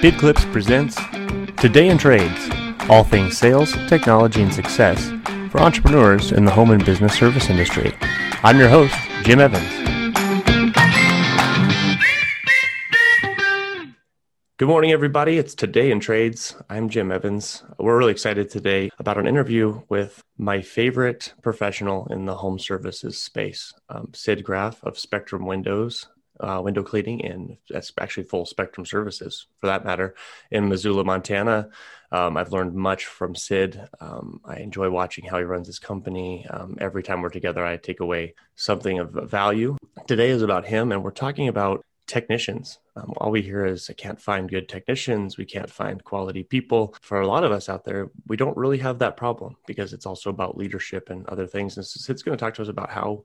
BidClips presents Today in Trades, all things sales, technology, and success for entrepreneurs in the home and business service industry. I'm your host, Jim Evans. Good morning, everybody. It's Today in Trades. I'm Jim Evans. We're really excited today about an interview with my favorite professional in the home services space, um, Sid Graf of Spectrum Windows uh, window cleaning and that's actually full spectrum services for that matter in Missoula, Montana. Um, I've learned much from Sid. Um, I enjoy watching how he runs his company. Um, every time we're together, I take away something of value. Today is about him, and we're talking about technicians. Um, all we hear is, I can't find good technicians. We can't find quality people. For a lot of us out there, we don't really have that problem because it's also about leadership and other things. And Sid's going to talk to us about how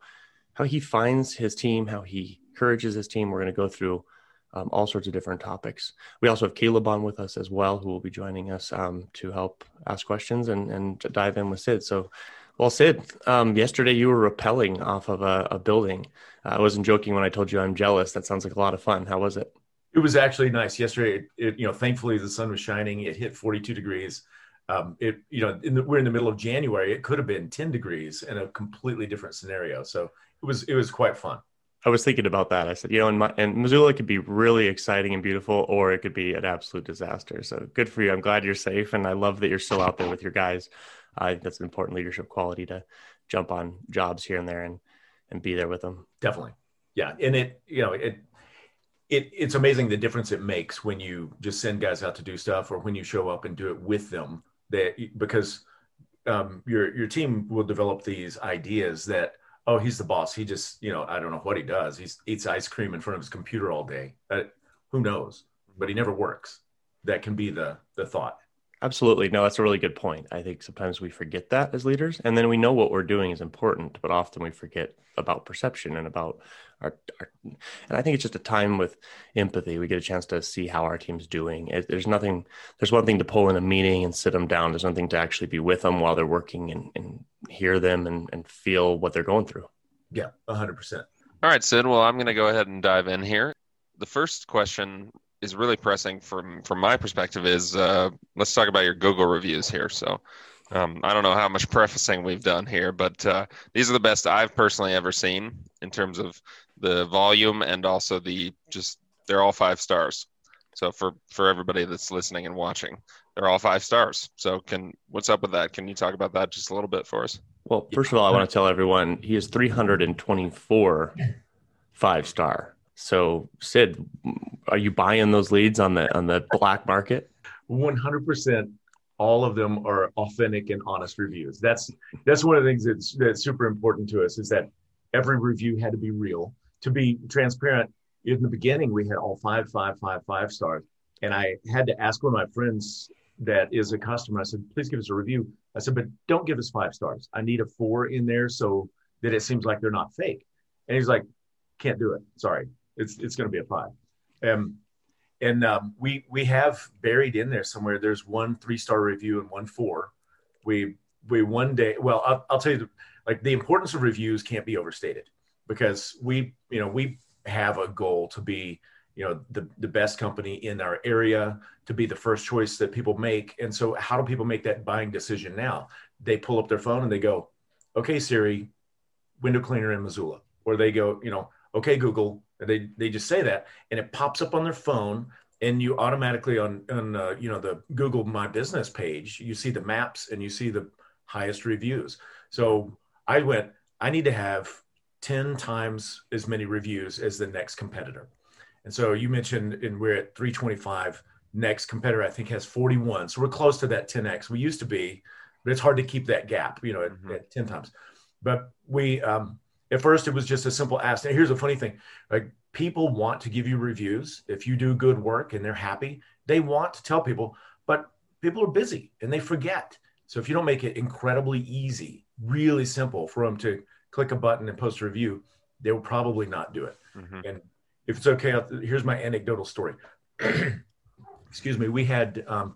how he finds his team, how he encourages his team. We're going to go through um, all sorts of different topics. We also have Caleb on with us as well, who will be joining us um, to help ask questions and, and dive in with Sid. So, well, Sid, um, yesterday you were rappelling off of a, a building. Uh, I wasn't joking when I told you I'm jealous. That sounds like a lot of fun. How was it? It was actually nice yesterday. It, you know, thankfully the sun was shining. It hit 42 degrees. Um, it, you know, in the, we're in the middle of January. It could have been 10 degrees in a completely different scenario. So it was, it was quite fun. I was thinking about that. I said, you know, and, my, in Missoula, could be really exciting and beautiful, or it could be an absolute disaster. So good for you. I'm glad you're safe, and I love that you're still out there with your guys. I think that's an important leadership quality to jump on jobs here and there and and be there with them. Definitely, yeah. And it, you know, it it it's amazing the difference it makes when you just send guys out to do stuff, or when you show up and do it with them. That because um, your your team will develop these ideas that oh, he's the boss. He just, you know, I don't know what he does. He eats ice cream in front of his computer all day. Uh, who knows? But he never works. That can be the the thought. Absolutely. No, that's a really good point. I think sometimes we forget that as leaders, and then we know what we're doing is important, but often we forget about perception and about our, our and I think it's just a time with empathy. We get a chance to see how our team's doing. It, there's nothing, there's one thing to pull in a meeting and sit them down. There's nothing to actually be with them while they're working and, and hear them and, and feel what they're going through. Yeah, 100%. All right, Sid. Well, I'm going to go ahead and dive in here. The first question is really pressing from from my perspective is uh, let's talk about your Google reviews here. So um, I don't know how much prefacing we've done here, but uh, these are the best I've personally ever seen in terms of the volume and also the just they're all five stars. So for for everybody that's listening and watching, they're all five stars. So can what's up with that? Can you talk about that just a little bit for us? Well, first of all, I want to tell everyone he is 324 five star. So Sid, are you buying those leads on the on the black market? 100% all of them are authentic and honest reviews. That's that's one of the things that's that's super important to us is that every review had to be real. To be transparent, in the beginning we had all five, five, five, five stars, and I had to ask one of my friends that is a customer. I said, "Please give us a review." I said, "But don't give us five stars. I need a four in there so that it seems like they're not fake." And he's like, "Can't do it. Sorry, it's it's going to be a five. Um, and um, we we have buried in there somewhere. There's one three star review and one four. We we one day. Well, I'll, I'll tell you, the, like the importance of reviews can't be overstated because we you know we have a goal to be you know the the best company in our area to be the first choice that people make. And so how do people make that buying decision now? They pull up their phone and they go okay siri window cleaner in missoula. Or they go you know okay google. They they just say that, and it pops up on their phone, and you automatically on on uh, you know the Google My Business page, you see the maps and you see the highest reviews. So I went, I need to have ten times as many reviews as the next competitor. And so you mentioned, and we're at 325. Next competitor, I think, has 41. So we're close to that 10x. We used to be, but it's hard to keep that gap, you know, at, mm-hmm. at 10 times. But we, um, at first, it was just a simple ask. Now, here's a funny thing: like people want to give you reviews if you do good work and they're happy. They want to tell people, but people are busy and they forget. So if you don't make it incredibly easy, really simple for them to click a button and post a review, they will probably not do it. Mm-hmm. And if it's okay, here's my anecdotal story. Excuse me. We had, um,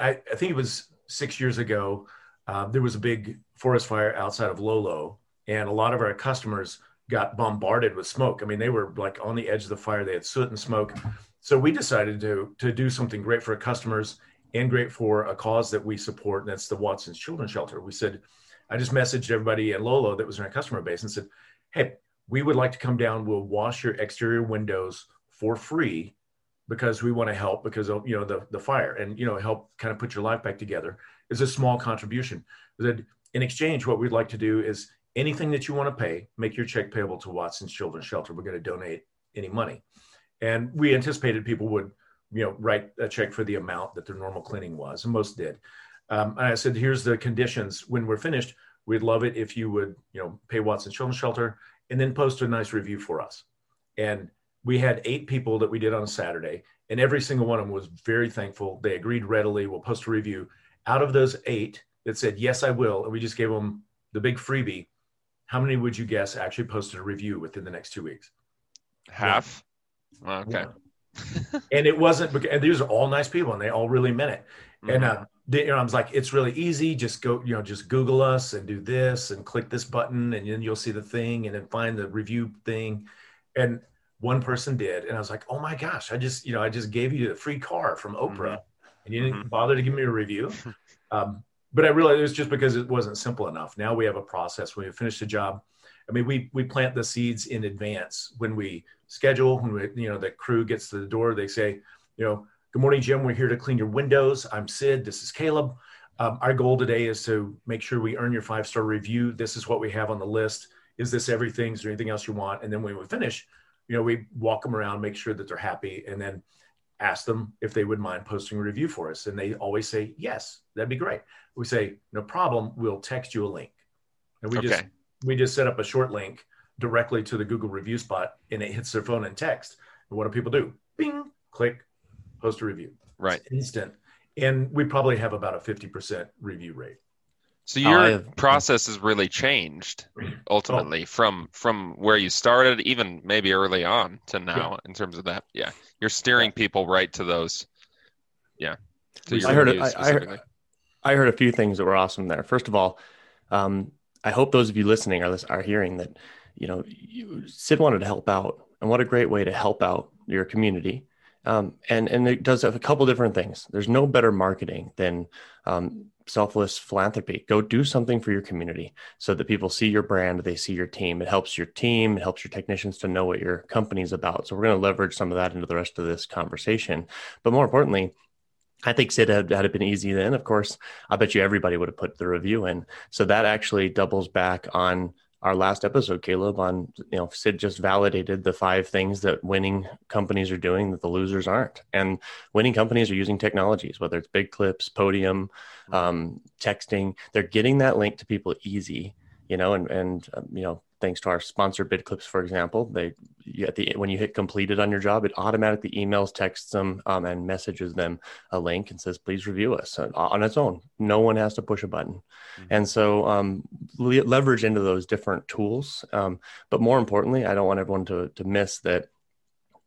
I, I, think it was six years ago. Uh, there was a big forest fire outside of Lolo, and a lot of our customers got bombarded with smoke. I mean, they were like on the edge of the fire. They had soot and smoke, so we decided to to do something great for our customers and great for a cause that we support, and that's the Watson's Children's Shelter. We said, I just messaged everybody at Lolo that was in our customer base and said, hey, we would like to come down. We'll wash your exterior windows for free because we want to help because of you know the the fire and you know help kind of put your life back together is a small contribution. That in exchange, what we'd like to do is anything that you want to pay, make your check payable to Watson's Children's Shelter. We're going to donate any money, and we anticipated people would you know write a check for the amount that their normal cleaning was, and most did. Um, and I said, here's the conditions. When we're finished, we'd love it if you would you know pay Watson Children's Shelter and then post a nice review for us. And we had eight people that we did on a Saturday, and every single one of them was very thankful. They agreed readily. We'll post a review. Out of those eight that said, Yes, I will, and we just gave them the big freebie, how many would you guess actually posted a review within the next two weeks? Half. Okay. and it wasn't, and these are all nice people and they all really meant it. Mm-hmm. And uh, they, you know, I was like, it's really easy. Just go, you know, just Google us and do this and click this button, and then you'll see the thing, and then find the review thing. And one person did, and I was like, oh my gosh, I just, you know, I just gave you a free car from Oprah, mm-hmm. and you didn't mm-hmm. bother to give me a review. Um, but I realized it was just because it wasn't simple enough. Now we have a process. When we finish the job, I mean, we we plant the seeds in advance when we schedule. When we, you know, the crew gets to the door, they say, you know, good morning, Jim. We're here to clean your windows. I'm Sid. This is Caleb. Um, our goal today is to make sure we earn your five star review. This is what we have on the list. Is this everything? Is there anything else you want? And then when we finish, you know, we walk them around, make sure that they're happy, and then ask them if they would mind posting a review for us. And they always say, yes, that'd be great. We say, no problem. We'll text you a link. And we okay. just, we just set up a short link directly to the Google review spot and it hits their phone and text. And what do people do? Bing, click, post a review. Right. It's instant. And we probably have about a 50% review rate. So your process has really changed ultimately oh. from from where you started, even maybe early on to now yeah. in terms of that. Yeah, you're steering yeah. people right to those. Yeah, to I heard, I, I, heard I heard a few things that were awesome there. First of all, um, I hope those of you listening are are hearing that. You know, you, Sid wanted to help out, and what a great way to help out your community. Um, and and it does a couple different things. There's no better marketing than um, selfless philanthropy. Go do something for your community so that people see your brand, they see your team. It helps your team, it helps your technicians to know what your company's about. So we're going to leverage some of that into the rest of this conversation. But more importantly, I think Sid had, had it been easy then, of course, I bet you everybody would have put the review in. So that actually doubles back on our last episode, Caleb, on you know Sid just validated the five things that winning companies are doing that the losers aren't, and winning companies are using technologies, whether it's BidClips, Podium, mm-hmm. um, texting. They're getting that link to people easy, you know, and and um, you know thanks to our sponsor BidClips for example they at the when you hit completed on your job it automatically emails texts them um, and messages them a link and says please review us uh, on its own. No one has to push a button. Mm-hmm. and so um, le- leverage into those different tools um, but more importantly i don't want everyone to, to miss that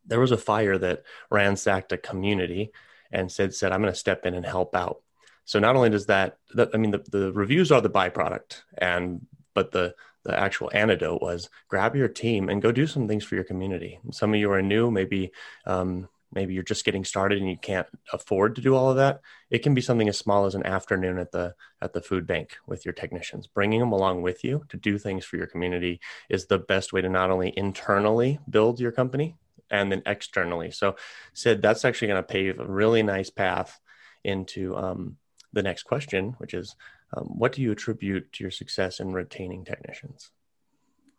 there was a fire that ransacked a community and said said i'm going to step in and help out. So not only does that, that i mean the, the reviews are the byproduct and but the the actual antidote was grab your team and go do some things for your community. Some of you are new, maybe um, maybe you're just getting started and you can't afford to do all of that. It can be something as small as an afternoon at the at the food bank with your technicians. Bringing them along with you to do things for your community is the best way to not only internally build your company and then externally. So, Sid, that's actually going to pave a really nice path into um, the next question, which is um, what do you attribute to your success in retaining technicians?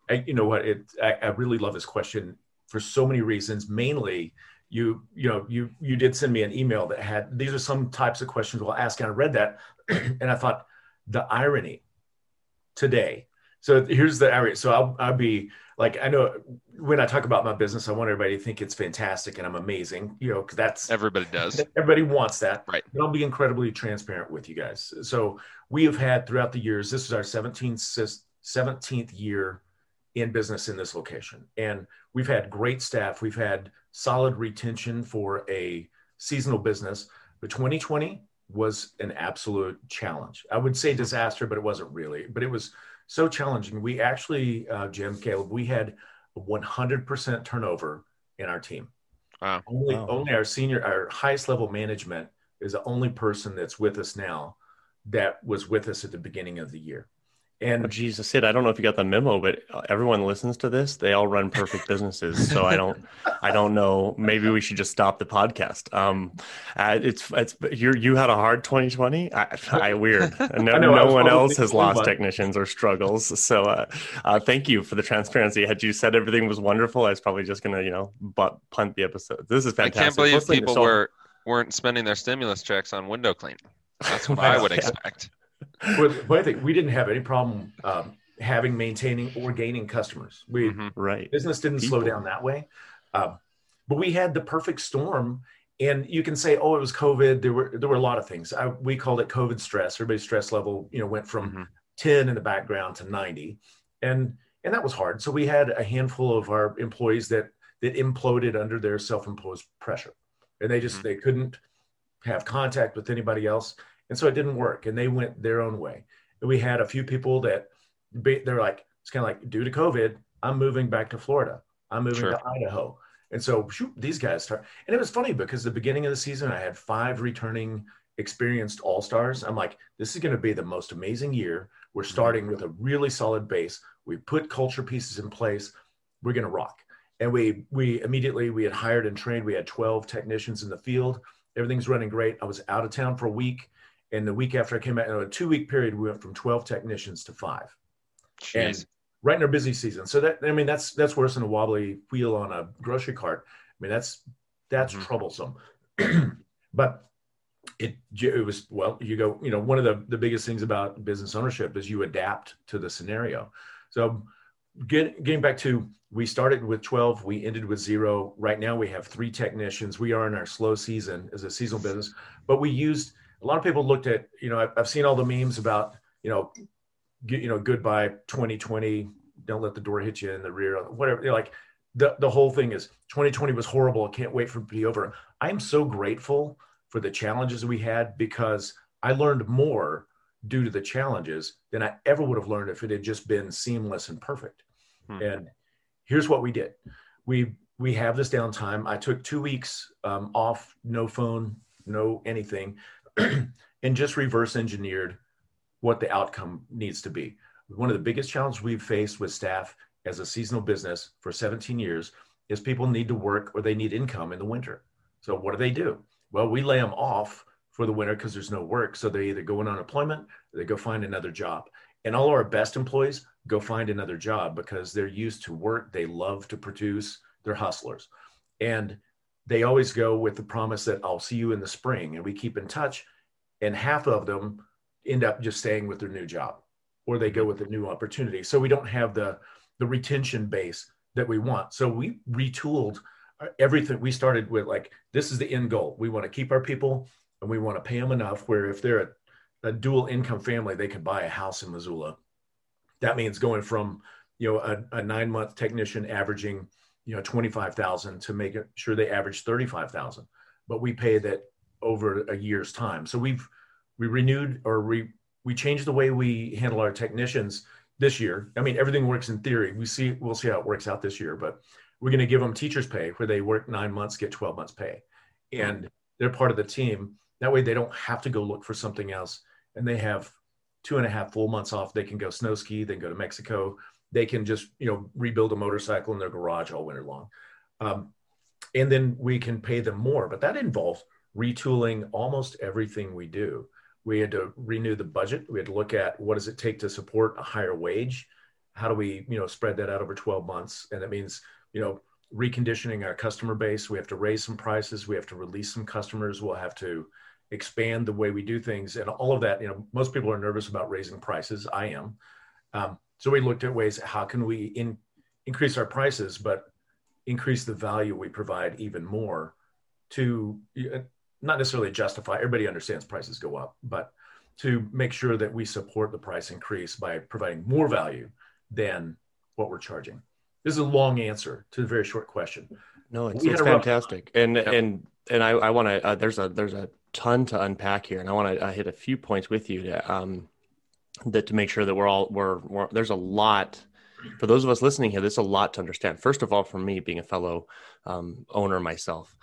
I, you know what? It, I, I really love this question for so many reasons. Mainly, you you know you you did send me an email that had these are some types of questions we'll ask, and I read that, and I thought the irony today. So here's the irony. So I'll I'll be like I know when I talk about my business, I want everybody to think it's fantastic and I'm amazing, you know, because that's everybody does. Everybody wants that. Right. But I'll be incredibly transparent with you guys. So we have had throughout the years, this is our 17th, 17th year in business in this location. And we've had great staff. We've had solid retention for a seasonal business. But 2020 was an absolute challenge. I would say disaster, but it wasn't really. But it was so challenging. We actually, uh, Jim, Caleb, we had 100% turnover in our team. Wow. Only Wow. only our senior, our highest level management is the only person that's with us now that was with us at the beginning of the year. And Oh, Jesus, Sid, I don't know if you got the memo, but uh, everyone listens to this. They all run perfect businesses, so I don't, I don't know. Maybe we should just stop the podcast. Um, uh, it's it's you you had a hard 2020. I, I weird. No, I know, no was one else has lost about technicians or struggles. So, uh, uh, thank you for the transparency. Had you said everything was wonderful, I was probably just gonna you know but punt the episode. This is fantastic. I fantastic. can't believe Hopefully people were weren't spending their stimulus checks on window cleaning. That's what Well, I would yeah. expect. Well, but I think we didn't have any problem um, having, maintaining, or gaining customers. We Mhm. right. business didn't slow down that way, um, but we had the perfect storm. And you can say, "Oh, it was COVID." There were there were a lot of things. I, we called it COVID stress. Everybody's stress level, you know, went from Mhm. 10 in the background to 90, and and that was hard. So we had a handful of our employees that that imploded under their self-imposed pressure, and they just Mhm. they couldn't have contact with anybody else, and so it didn't work, and they went their own way. And we had a few people that be- they're like, it's kind of like due to COVID, I'm moving back to Florida. I'm moving Sure. to Idaho. And so shoot, these guys start. And it was funny because the beginning of the season, I had five returning experienced all stars. I'm like, this is going to be the most amazing year. We're mm-hmm. starting with a really solid base. We put culture pieces in place. We're going to rock. And we we immediately we had hired and trained. We had 12 technicians in the field. Everything's running great. I was out of town for a week. And the week after I came out, in a two week period, we went from 12 technicians to five and right in our busy season. So that I mean that's that's worse than a wobbly wheel on a grocery cart. I mean that's that's Mhm. troublesome. but it it was well you go you know one of the the biggest things about business ownership is you adapt to the scenario. So get, getting back to we started with 12 we ended with zero right now we have three technicians we are in our slow season as a seasonal business but we used a lot of people looked at you know i've, seen all the memes about you know get, you know goodbye 2020 don't let the door hit you in the rear whatever like the, the whole thing is 2020 was horrible i can't wait for it to be over. I am so grateful for the challenges we had because i learned more due to the challenges than i ever would have learned if it had just been seamless and perfect. Hmm. and here's what we did. We we have this downtime. I took two weeks um, off no phone no anything and just reverse engineered what the outcome needs to be. One of the biggest challenges we've faced with staff as a seasonal business for 17 years is people need to work or they need income in the winter. So what do they do? Well we lay them off for the winter because there's no work. So they either go on unemployment they go find another job. And all our best employees go find another job because they're used to work. They love to produce. They're hustlers. And they always go with the promise that i'll see you in the spring and we keep in touch and half of them end up just staying with their new job or they go with a new opportunity. So we don't have the the retention base that we want. So we retooled uh, everything. We started with like this is the end goal. We want to keep our people and we want to pay them enough where if they're a, a dual income family they could buy a house in missoula. That means going from you know a, a nine month technician averaging you know 25000 to make sure they average 35000 but we pay that over a year's time. So we've we renewed or we we changed the way we handle our technicians this year. I mean everything works in theory. We see we'll see how it works out this year but we're going to give them teachers pay where they work nine months get 12 months pay. And they're part of the team. That way they don't have to go look for something else. And they have two and a half full months off. They can go snow ski they can go to mexico they can just you know rebuild a motorcycle in their garage all winter long. Um, and then we can pay them more but that involves retooling almost everything we do. We had to renew the budget. We had to look at what does it take to support a higher wage? How do we you know spread that out over 12 months? And that means you know reconditioning our customer base. We have to raise some prices. We have to release some customers. We'll have to expand the way we do things. And all of that you know most people are nervous about raising prices. I am. Um, so we looked at ways how can we in, increase our prices but increase the value we provide even more to uh, not necessarily justify everybody understands prices go up but to make sure that we support the price increase by providing more value than what we're charging this is a long answer to a very short question No, it's, it's a rough- fantastic, and Yep. and and I I want to. Uh, there's a there's a ton to unpack here, and I want to uh, hit a few points with you to um that to make sure that we're all we're, we're there's a lot for those of us listening here, there's a lot to understand. First of all, for me, being a fellow um, owner myself,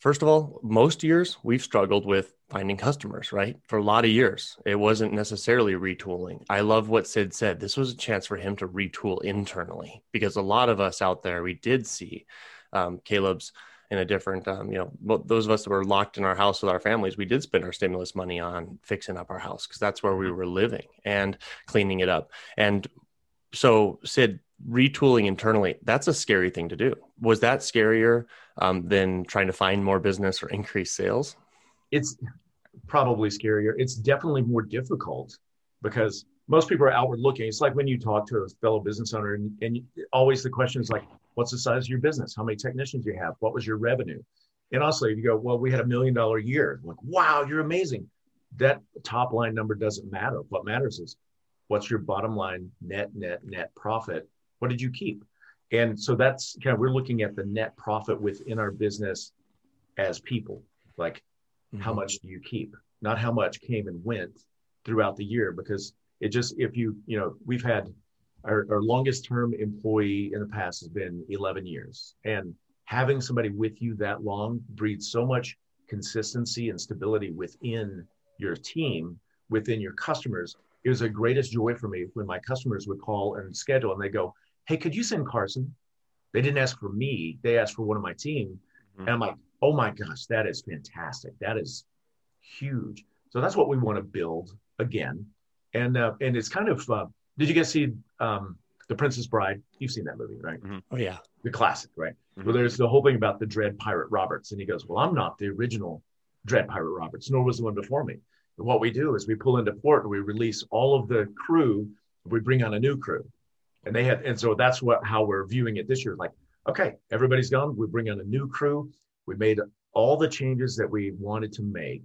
first of all, most years we've struggled with finding customers, right? For a lot of years, it wasn't necessarily retooling. I love what Sid said. This was a chance for him to retool internally because a lot of us out there, we did see um, Caleb's in a different, um, you know, those of us that were locked in our house with our families, we did spend our stimulus money on fixing up our house because that's where we were living and cleaning it up. And so, Sid, retooling internally, that's a scary thing to do. Was that scarier um, than trying to find more business or increase sales? It's probably scarier. It's definitely more difficult because most people are outward looking. It's like when you talk to a fellow business owner, and, and always the question is like, what's the size of your business? How many technicians do you have? What was your revenue? And honestly, if you go, well, we had a million dollar year, I'm like, wow, you're amazing. That top line number doesn't matter. What matters is what's your bottom line net, net, net profit? What did you keep? And so that's kind of, we're looking at the net profit within our business as people. Like, mm-hmm. how much do you keep? Not how much came and went throughout the year, because it just, if you, you know, we've had our, our longest term employee in the past has been 11 years. And having somebody with you that long breeds so much consistency and stability within your team, within your customers. It was the greatest joy for me when my customers would call and schedule and they go, Hey, could you send Carson? They didn't ask for me, they asked for one of my team. Mm-hmm. And I'm like, Oh my gosh, that is fantastic. That is huge. So that's what we want to build again. And uh, and it's kind of uh, did you guys see um, The Princess Bride? You've seen that movie, right? Mm-hmm. Oh yeah, the classic, right? Mm-hmm. Well, there's the whole thing about the Dread Pirate Roberts, and he goes, "Well, I'm not the original Dread Pirate Roberts, nor was the one before me." And what we do is we pull into port and we release all of the crew. We bring on a new crew, and they had, and so that's what how we're viewing it this year. Like, okay, everybody's gone. We bring on a new crew. We made all the changes that we wanted to make,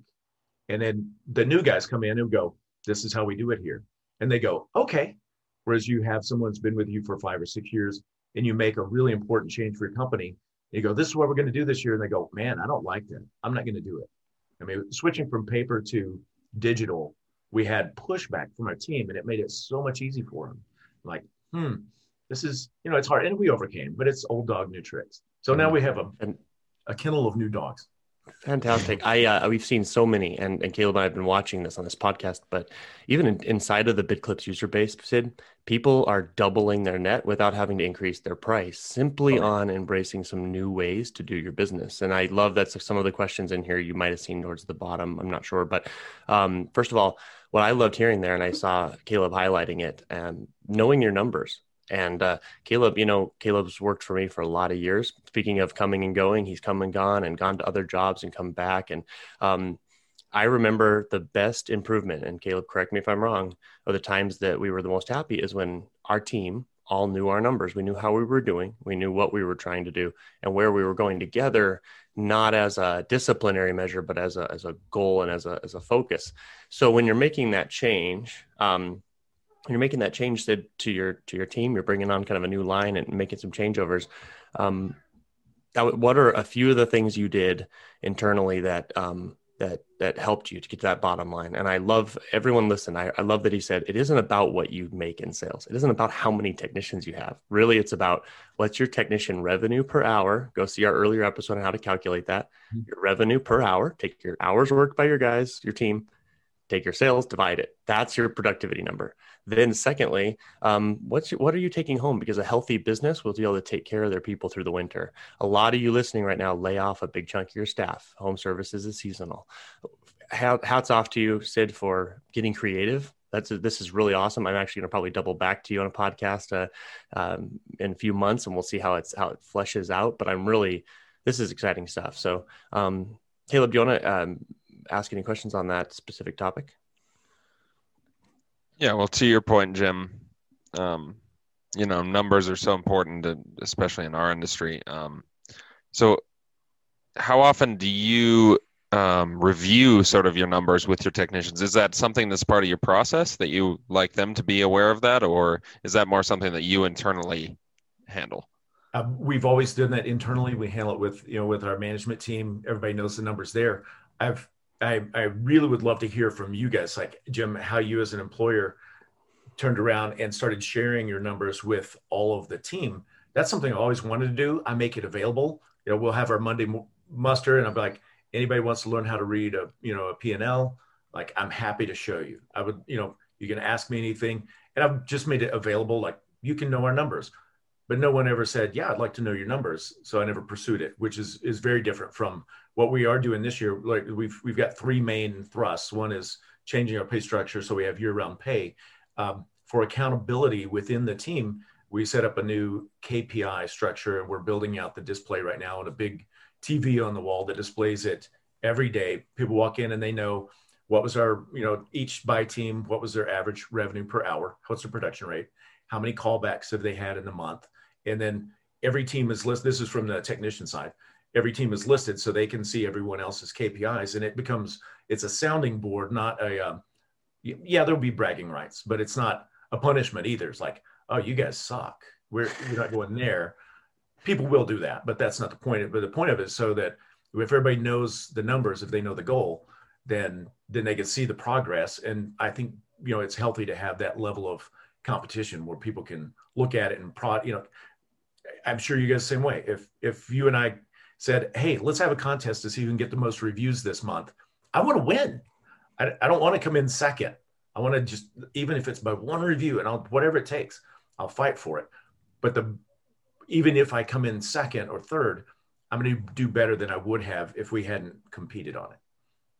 and then the new guys come in and go, "This is how we do it here," and they go, "Okay." Whereas you have someone who's been with you for five or six years and you make a really important change for your company. you go, this is what we're going to do this year. And they go, man, I don't like that. I'm not going to do it. I mean, switching from paper to digital, we had pushback from our team and it made it so much easy for them. Like, hmm, this is, you know, it's hard. And we overcame, but it's old dog, new tricks. So now we have a, a kennel of new dogs. Fantastic. I uh, we've seen so many, and, and Caleb and I have been watching this on this podcast. But even in, inside of the BidClips user base, Sid, people are doubling their net without having to increase their price, simply okay. on embracing some new ways to do your business. And I love that some of the questions in here you might have seen towards the bottom. I'm not sure, but um, first of all, what I loved hearing there, and I saw Caleb highlighting it, and knowing your numbers. And uh, Caleb, you know, Caleb's worked for me for a lot of years. Speaking of coming and going, he's come and gone and gone to other jobs and come back. And um, I remember the best improvement, and Caleb, correct me if I'm wrong, or the times that we were the most happy is when our team all knew our numbers. We knew how we were doing. We knew what we were trying to do and where we were going together, not as a disciplinary measure, but as a, as a goal and as a, as a focus. So when you're making that change, um, you're making that change to, to your to your team, you're bringing on kind of a new line and making some changeovers. Um, what are a few of the things you did internally that um, that that helped you to get to that bottom line? And I love everyone. Listen, I, I love that he said it isn't about what you make in sales. It isn't about how many technicians you have. Really, it's about what's your technician revenue per hour. Go see our earlier episode on how to calculate that. Mm-hmm. Your revenue per hour. Take your hours worked by your guys, your team. Take your sales, divide it. That's your productivity number then, secondly, um, what's what are you taking home? Because a healthy business will be able to take care of their people through the winter. A lot of you listening right now lay off a big chunk of your staff. Home services is seasonal. Hats off to you, Sid, for getting creative. That's this is really awesome. I'm actually going to probably double back to you on a podcast uh, um, in a few months, and we'll see how it's how it fleshes out. But I'm really this is exciting stuff. So, um, Caleb, do you want to um, ask any questions on that specific topic? Yeah, well, to your point, Jim, um, you know, numbers are so important, to, especially in our industry. Um, so, how often do you um, review sort of your numbers with your technicians? Is that something that's part of your process that you like them to be aware of that, or is that more something that you internally handle? Uh, we've always done that internally. We handle it with you know with our management team. Everybody knows the numbers there. I've I, I really would love to hear from you guys, like Jim, how you as an employer turned around and started sharing your numbers with all of the team. That's something I always wanted to do. I make it available. You know, we'll have our Monday muster, and I'm like, anybody wants to learn how to read a you know a P&L, like I'm happy to show you. I would, you know, you can ask me anything, and I've just made it available. Like you can know our numbers, but no one ever said, yeah, I'd like to know your numbers. So I never pursued it, which is is very different from what we are doing this year. Like we've we've got three main thrusts. One is changing our pay structure so we have year-round pay. Um, for accountability within the team, we set up a new KPI structure and we're building out the display right now and a big TV on the wall that displays it every day. People walk in and they know what was our, you know, each by team, what was their average revenue per hour, what's their production rate, how many callbacks have they had in the month, and then every team is listed. This is from the technician side. Every team is listed so they can see everyone else's KPIs, and it becomes it's a sounding board, not a. Um, yeah, there'll be bragging rights, but it's not a punishment either. It's like, oh, you guys suck. We're we're not going there people will do that, but that's not the point. But the point of it is so that if everybody knows the numbers, if they know the goal, then then they can see the progress. And I think you know it's healthy to have that level of competition where people can look at it and prod. You know, I'm sure you guys same way. If if you and I said, hey, let's have a contest to see who can get the most reviews this month, I want to win. I, I don't want to come in second. I want to just even if it's by one review and I'll whatever it takes, I'll fight for it. But the even if I come in second or third, I'm going to do better than I would have if we hadn't competed on it.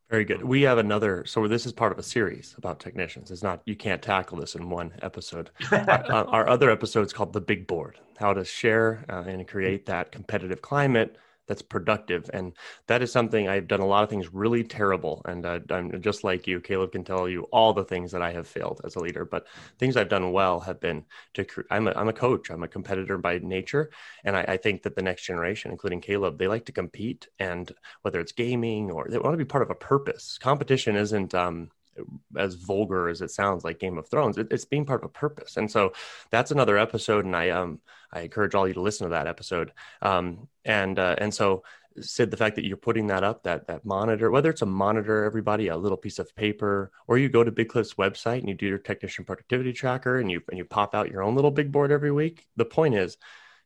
Very good. We have another. So this is part of a series about technicians. It's not you can't tackle this in one episode. our, our, other episode is called the Big Board: How to share uh, and create that competitive climate that's productive and that is something i've done a lot of things really terrible and uh, i'm just like you caleb can tell you all the things that i have failed as a leader but things i've done well have been to i'm a, I'm a coach i'm a competitor by nature and I, I think that the next generation including caleb they like to compete and whether it's gaming or they want to be part of a purpose. Competition isn't um, as vulgar as it sounds like Game of Thrones. It, it's being part of a purpose, and so that's another episode. And I um I encourage all you to listen to that episode. Um and uh, and so Sid, the fact that you're putting that up, that that monitor, whether it's a monitor, everybody, a little piece of paper, or you go to BidClips' website and you do your technician productivity tracker and you and you pop out your own little big board every week. The point is,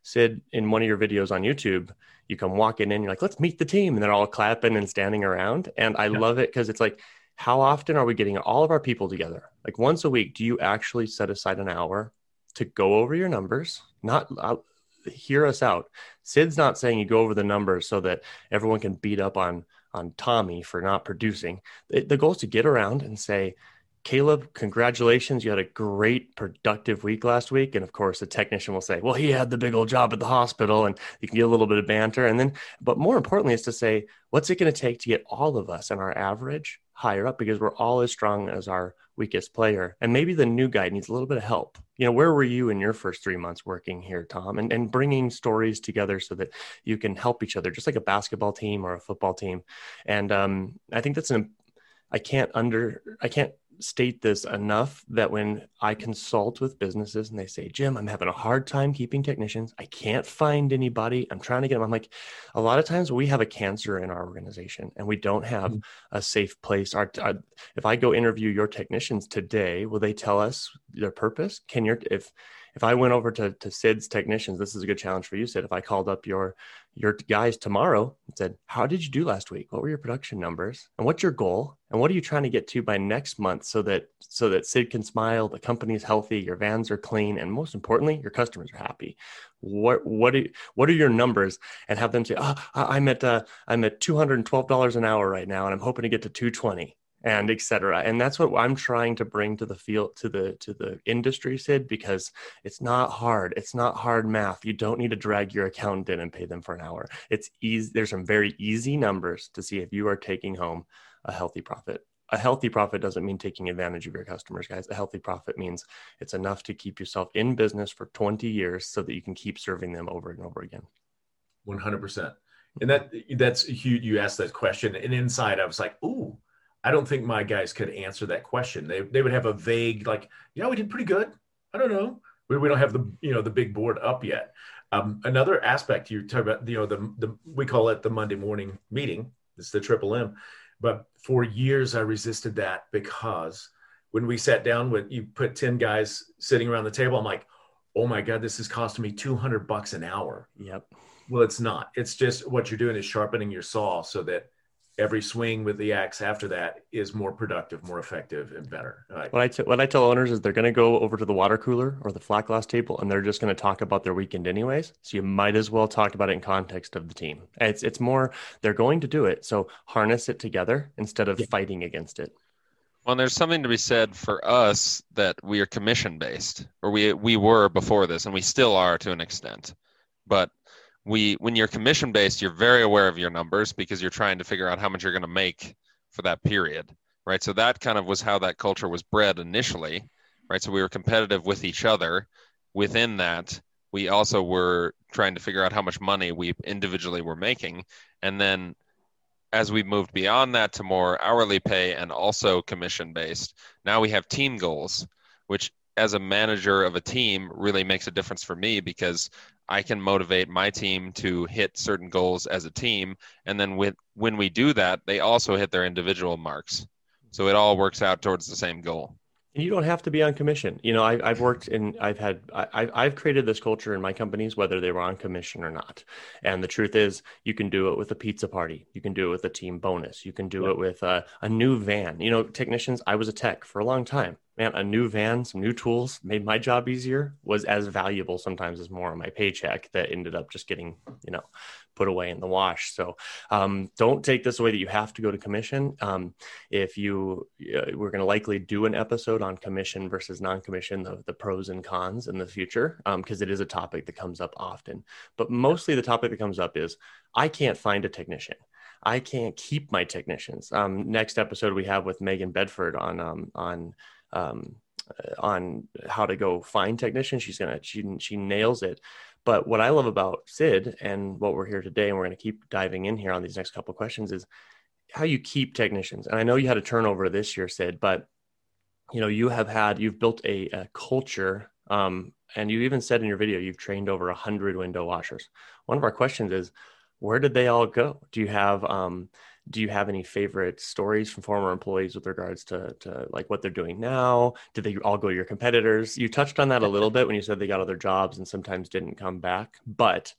Sid, in one of your videos on YouTube, you come walking in, you're like, let's meet the team. And they're all clapping and standing around. And I yeah. love it because it's like how often are we getting all of our people together? Like once a week, do you actually set aside an hour to go over your numbers? Not uh, hear us out. Sid's not saying you go over the numbers so that everyone can beat up on on Tommy for not producing. The, the goal is to get around and say, Caleb, congratulations. You had a great, productive week last week. And of course, the technician will say, Well, he had the big old job at the hospital, and you can get a little bit of banter. And then, but more importantly, is to say, What's it going to take to get all of us and our average higher up because we're all as strong as our weakest player? And maybe the new guy needs a little bit of help. You know, where were you in your first three months working here, Tom? And, and bringing stories together so that you can help each other, just like a basketball team or a football team. And um, I think that's an, I can't under, I can't state this enough that when I consult with businesses and they say, Jim, I'm having a hard time keeping technicians. I can't find anybody. I'm trying to get them. I'm like, a lot of times we have a cancer in our organization and we don't have mm-hmm. a safe place. Our, our, if I go interview your technicians today, will they tell us their purpose? Can your, if, if I went over to, to Sid's technicians, this is a good challenge for you, Sid. If I called up your your guys tomorrow and said, How did you do last week? What were your production numbers? And what's your goal? And what are you trying to get to by next month so that so that Sid can smile, the company's healthy, your vans are clean, and most importantly, your customers are happy. What what are, what are your numbers? And have them say, oh, I'm at uh, I'm at two hundred and twelve dollars an hour right now, and I'm hoping to get to two twenty and etc and that's what i'm trying to bring to the field to the to the industry sid because it's not hard. It's not hard math. You don't need to drag your accountant in and pay them for an hour. It's easy there's some very easy numbers to see if you are taking home a healthy profit. A healthy profit doesn't mean taking advantage of your customers guys. A healthy profit means it's enough to keep yourself in business for 20 years so that you can keep serving them over and over again. 100% and that that's huge you asked that question and inside i was like ooh I don't think my guys could answer that question. They, they would have a vague, like, yeah, we did pretty good. I don't know. We, we don't have the, you know, the big board up yet. Um, another aspect you talk about, you know, the, the, we call it the Monday morning meeting. It's the triple M. But for years, I resisted that because when we sat down with you put 10 guys sitting around the table, I'm like, oh my God, this is costing me 200 bucks an hour. Yep. Well, it's not. It's just what you're doing is sharpening your saw so that every swing with the axe after that is more productive, more effective, and better. Right. What I t- what I tell owners is they're going to go over to the water cooler or the flat glass table, and they're just going to talk about their weekend anyways. So you might as well talk about it in context of the team. It's it's more they're going to do it, so harness it together instead of yeah. fighting against it. Well, there's something to be said for us that we are commission based, or we we were before this, and we still are to an extent. But we when you're commission based you're very aware of your numbers because you're trying to figure out how much you're going to make for that period right? So that kind of was how that culture was bred initially right? So we were competitive with each other. Within that we also were trying to figure out how much money we individually were making. And then as we moved beyond that to more hourly pay and also commission based now we have team goals which as a manager of a team really makes a difference for me because I can motivate my team to hit certain goals as a team. And then with, when we do that, they also hit their individual marks. So it all works out towards the same goal. And you don't have to be on commission. You know, I, have worked in, I've had, I, I've created this culture in my companies, whether they were on commission or not. And the truth is, you can do it with a pizza party. You can do it with a team bonus. You can do yeah. it with a, a new van. You know, technicians, I was a tech for a long time man, a new van, some new tools made my job easier was as valuable sometimes as more of my paycheck that ended up just getting, you know, put away in the wash. So um, don't take this away that you have to go to commission. Um, if you, uh, we're going to likely do an episode on commission versus non-commission, the, the pros and cons in the future, because um, it is a topic that comes up often. But mostly the topic that comes up is I can't find a technician. I can't keep my technicians. Um, next episode we have with Megan Bedford on um, on um, uh, on how to go find technicians. She's gonna she she nails it. But what I love about Sid and what we're here today, and we're gonna keep diving in here on these next couple of questions, is how you keep technicians. And I know you had a turnover this year, Sid, but you know you have had you've built a, a culture. Um, and you even said in your video you've trained over a hundred window washers. One of our questions is, where did they all go? Do you have um, do you have any favorite stories from former employees with regards to, to like what they're doing now? Did they all go to your competitors? You touched on that a little bit when you said they got other jobs and sometimes didn't come back but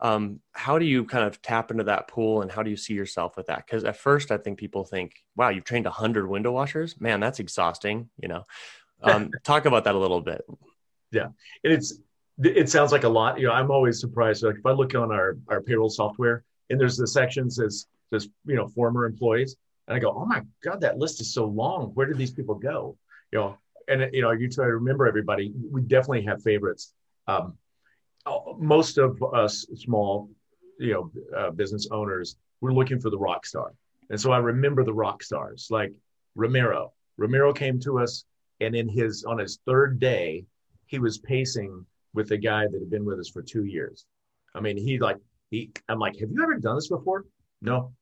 um, how do you kind of tap into that pool and how do you see yourself with that? Because at first i think people think wow you've trained 100 window washers? Man that's exhausting you know? Um, talk about that a little bit. Yeah and it's it sounds like a lot you know i'm always surprised like if i look on our our payroll software and there's the section says as you know former employees. And i go oh my god that list is so long. Where did these people go? You know and you know you try to remember everybody. We definitely have favorites. Um, most of us small you know uh, business owners we're looking for the rock star. And so i remember the rock stars like ramiro ramiro came to us and in his on his third day he was pacing with a guy that had been with us for two years. I mean he like he i'm like have you ever done this before? No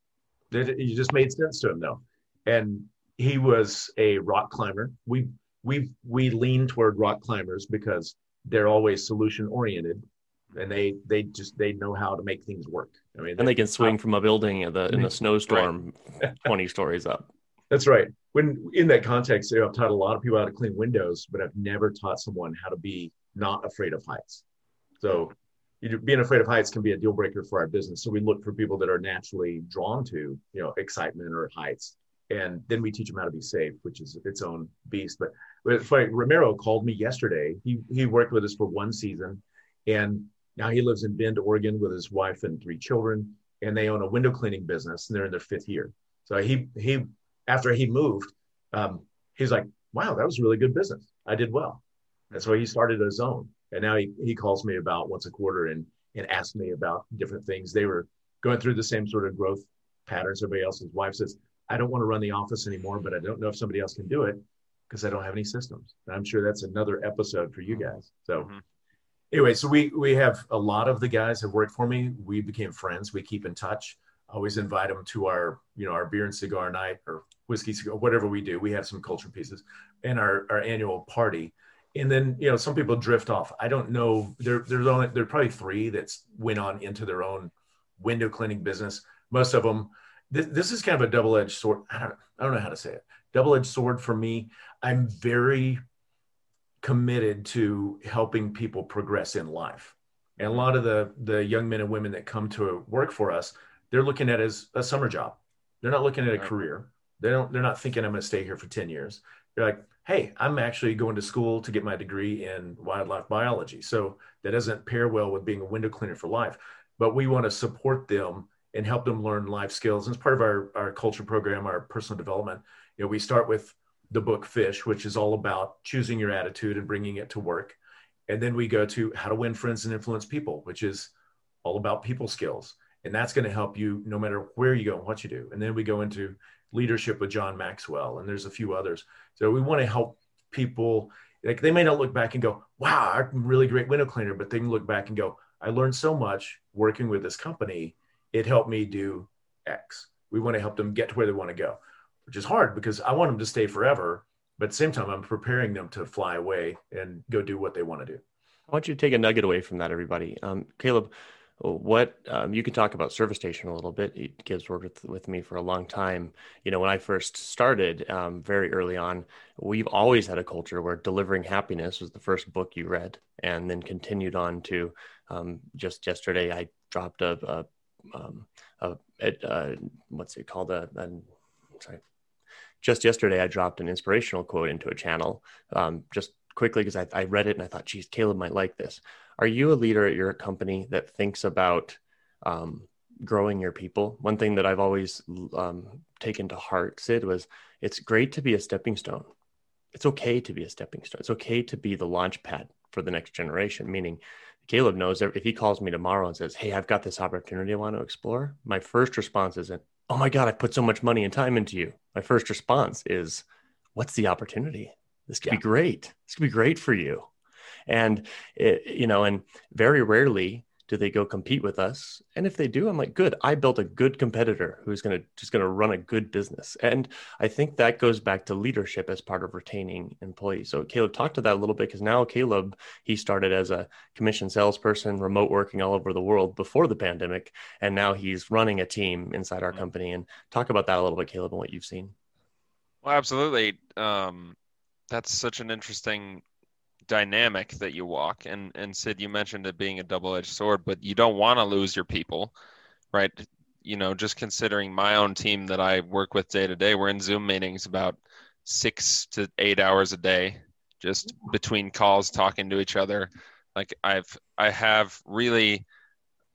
it just made sense to him though. And he was a rock climber. We we we lean toward rock climbers because they're always solution oriented and they they just they know how to make things work. I mean, and they can swing from a building in the in a snowstorm, right. twenty stories up. That's right. When in that context, you know, I've taught a lot of people how to clean windows, but I've never taught someone how to be not afraid of heights. So being afraid of heights can be a deal breaker for our business. So we look for people that are naturally drawn to, you know, excitement or heights. And then we teach them how to be safe, which is its own beast. But, but funny, Ramiro called me yesterday. He, he worked with us for one season and now he lives in Bend, Oregon with his wife and three children. And they own a window cleaning business and they're in their fifth year. So he, he, after he moved, um, he's like, wow, that was really good business. I did well. That's why he started his own. And now he, he calls me about once a quarter and, and asks me about different things. They were going through the same sort of growth patterns everybody else's wife says, I don't want to run the office anymore, but I don't know if somebody else can do it because I don't have any systems. And I'm sure that's another episode for you guys. So mm-hmm. anyway, so we we have a lot of the guys have worked for me. We became friends. We keep in touch. I always invite them to our, you know, our beer and cigar night or whiskey cigar, whatever we do. We have some culture pieces and our, our annual party and then you know some people drift off i don't know there there's only there are probably three that's went on into their own window cleaning business most of them this, this is kind of a double-edged sword I don't, I don't know how to say it double-edged sword for me. I'm very committed to helping people progress in life. And a lot of the the young men and women that come to work for us, they're looking at it as a summer job. They're not looking at a career. They don't. They're not thinking I'm going to stay here for ten years. They're like, hey, I'm actually going to school to get my degree in wildlife biology. So that doesn't pair well with being a window cleaner for life. But we want to support them and help them learn life skills. And as part of our, our culture program, our personal development, you know, we start with the book Fish, which is all about choosing your attitude and bringing it to work. And then we go to How to Win Friends and Influence People, which is all about people skills. And that's going to help you no matter where you go and what you do. And then we go into leadership with John Maxwell, and there's a few others. So we want to help people. Like they may not look back and go, "Wow, I'm really great window cleaner," but they can look back and go, "I learned so much working with this company. It helped me do X." We want to help them get to where they want to go, which is hard because I want them to stay forever. But at the same time, I'm preparing them to fly away and go do what they want to do. I want you to take a nugget away from that, everybody. Um, Caleb, what um, you can talk about service station a little bit. Gives worked with, with me for a long time. You know when i first started um, very early on we've always had a culture where delivering happiness was the first book you read and then continued on to um, just yesterday i dropped a, a, um, a, a what's it called? A sorry. Just yesterday i dropped an inspirational quote into a channel um, just quickly because I, I read it and i thought geez caleb might like this are you a leader at your company that thinks about um, growing your people? One thing that I've always um, taken to heart, Sid, was it's great to be a stepping stone. It's okay to be a stepping stone. It's okay to be the launch pad for the next generation. Meaning, Caleb knows that if he calls me tomorrow and says, "Hey, I've got this opportunity I want to explore," my first response isn't, "Oh my God, I put so much money and time into you." My first response is, "What's the opportunity? This could yeah. be great. This could be great for you." And it, you know and very rarely do they go compete with us. And if they do i'm like good i built a good competitor who's going to just going to run a good business. And i think that goes back to leadership as part of retaining employees. So caleb talk to that a little bit because now caleb he started as a commission salesperson remote working all over the world before the pandemic and now he's running a team inside our mm-hmm. company. And talk about that a little bit caleb and what you've seen. Well absolutely. Um, that's such an interesting dynamic that you walk. And and Sid, you mentioned it being a double-edged sword, but you don't want to lose your people, right? You know, just considering my own team that I work with day to day, we're in Zoom meetings about six to eight hours a day, just between calls, talking to each other. Like I've I have really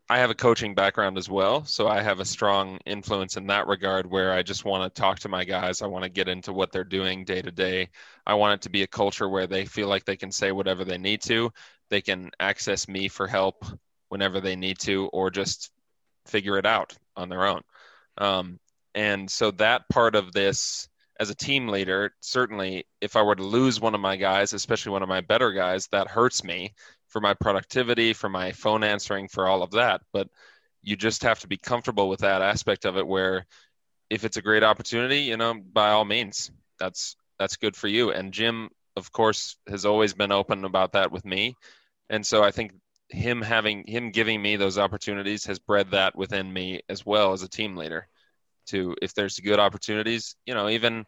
I have a coaching background as well, so I have a strong influence in that regard where I just want to talk to my guys. I want to get into what they're doing day to day. I want it to be a culture where they feel like they can say whatever they need to. They can access me for help whenever they need to, or just figure it out on their own. Um, and so that part of this, as a team leader, certainly if I were to lose one of my guys, especially one of my better guys, that hurts me for my productivity, for my phone answering, for all of that. But you just have to be comfortable with that aspect of it where if it's a great opportunity, you know, by all means, that's that's good for you. And Jim, of course, has always been open about that with me. And so I think him having him giving me those opportunities has bred that within me as well as a team leader. To if there's good opportunities, you know, even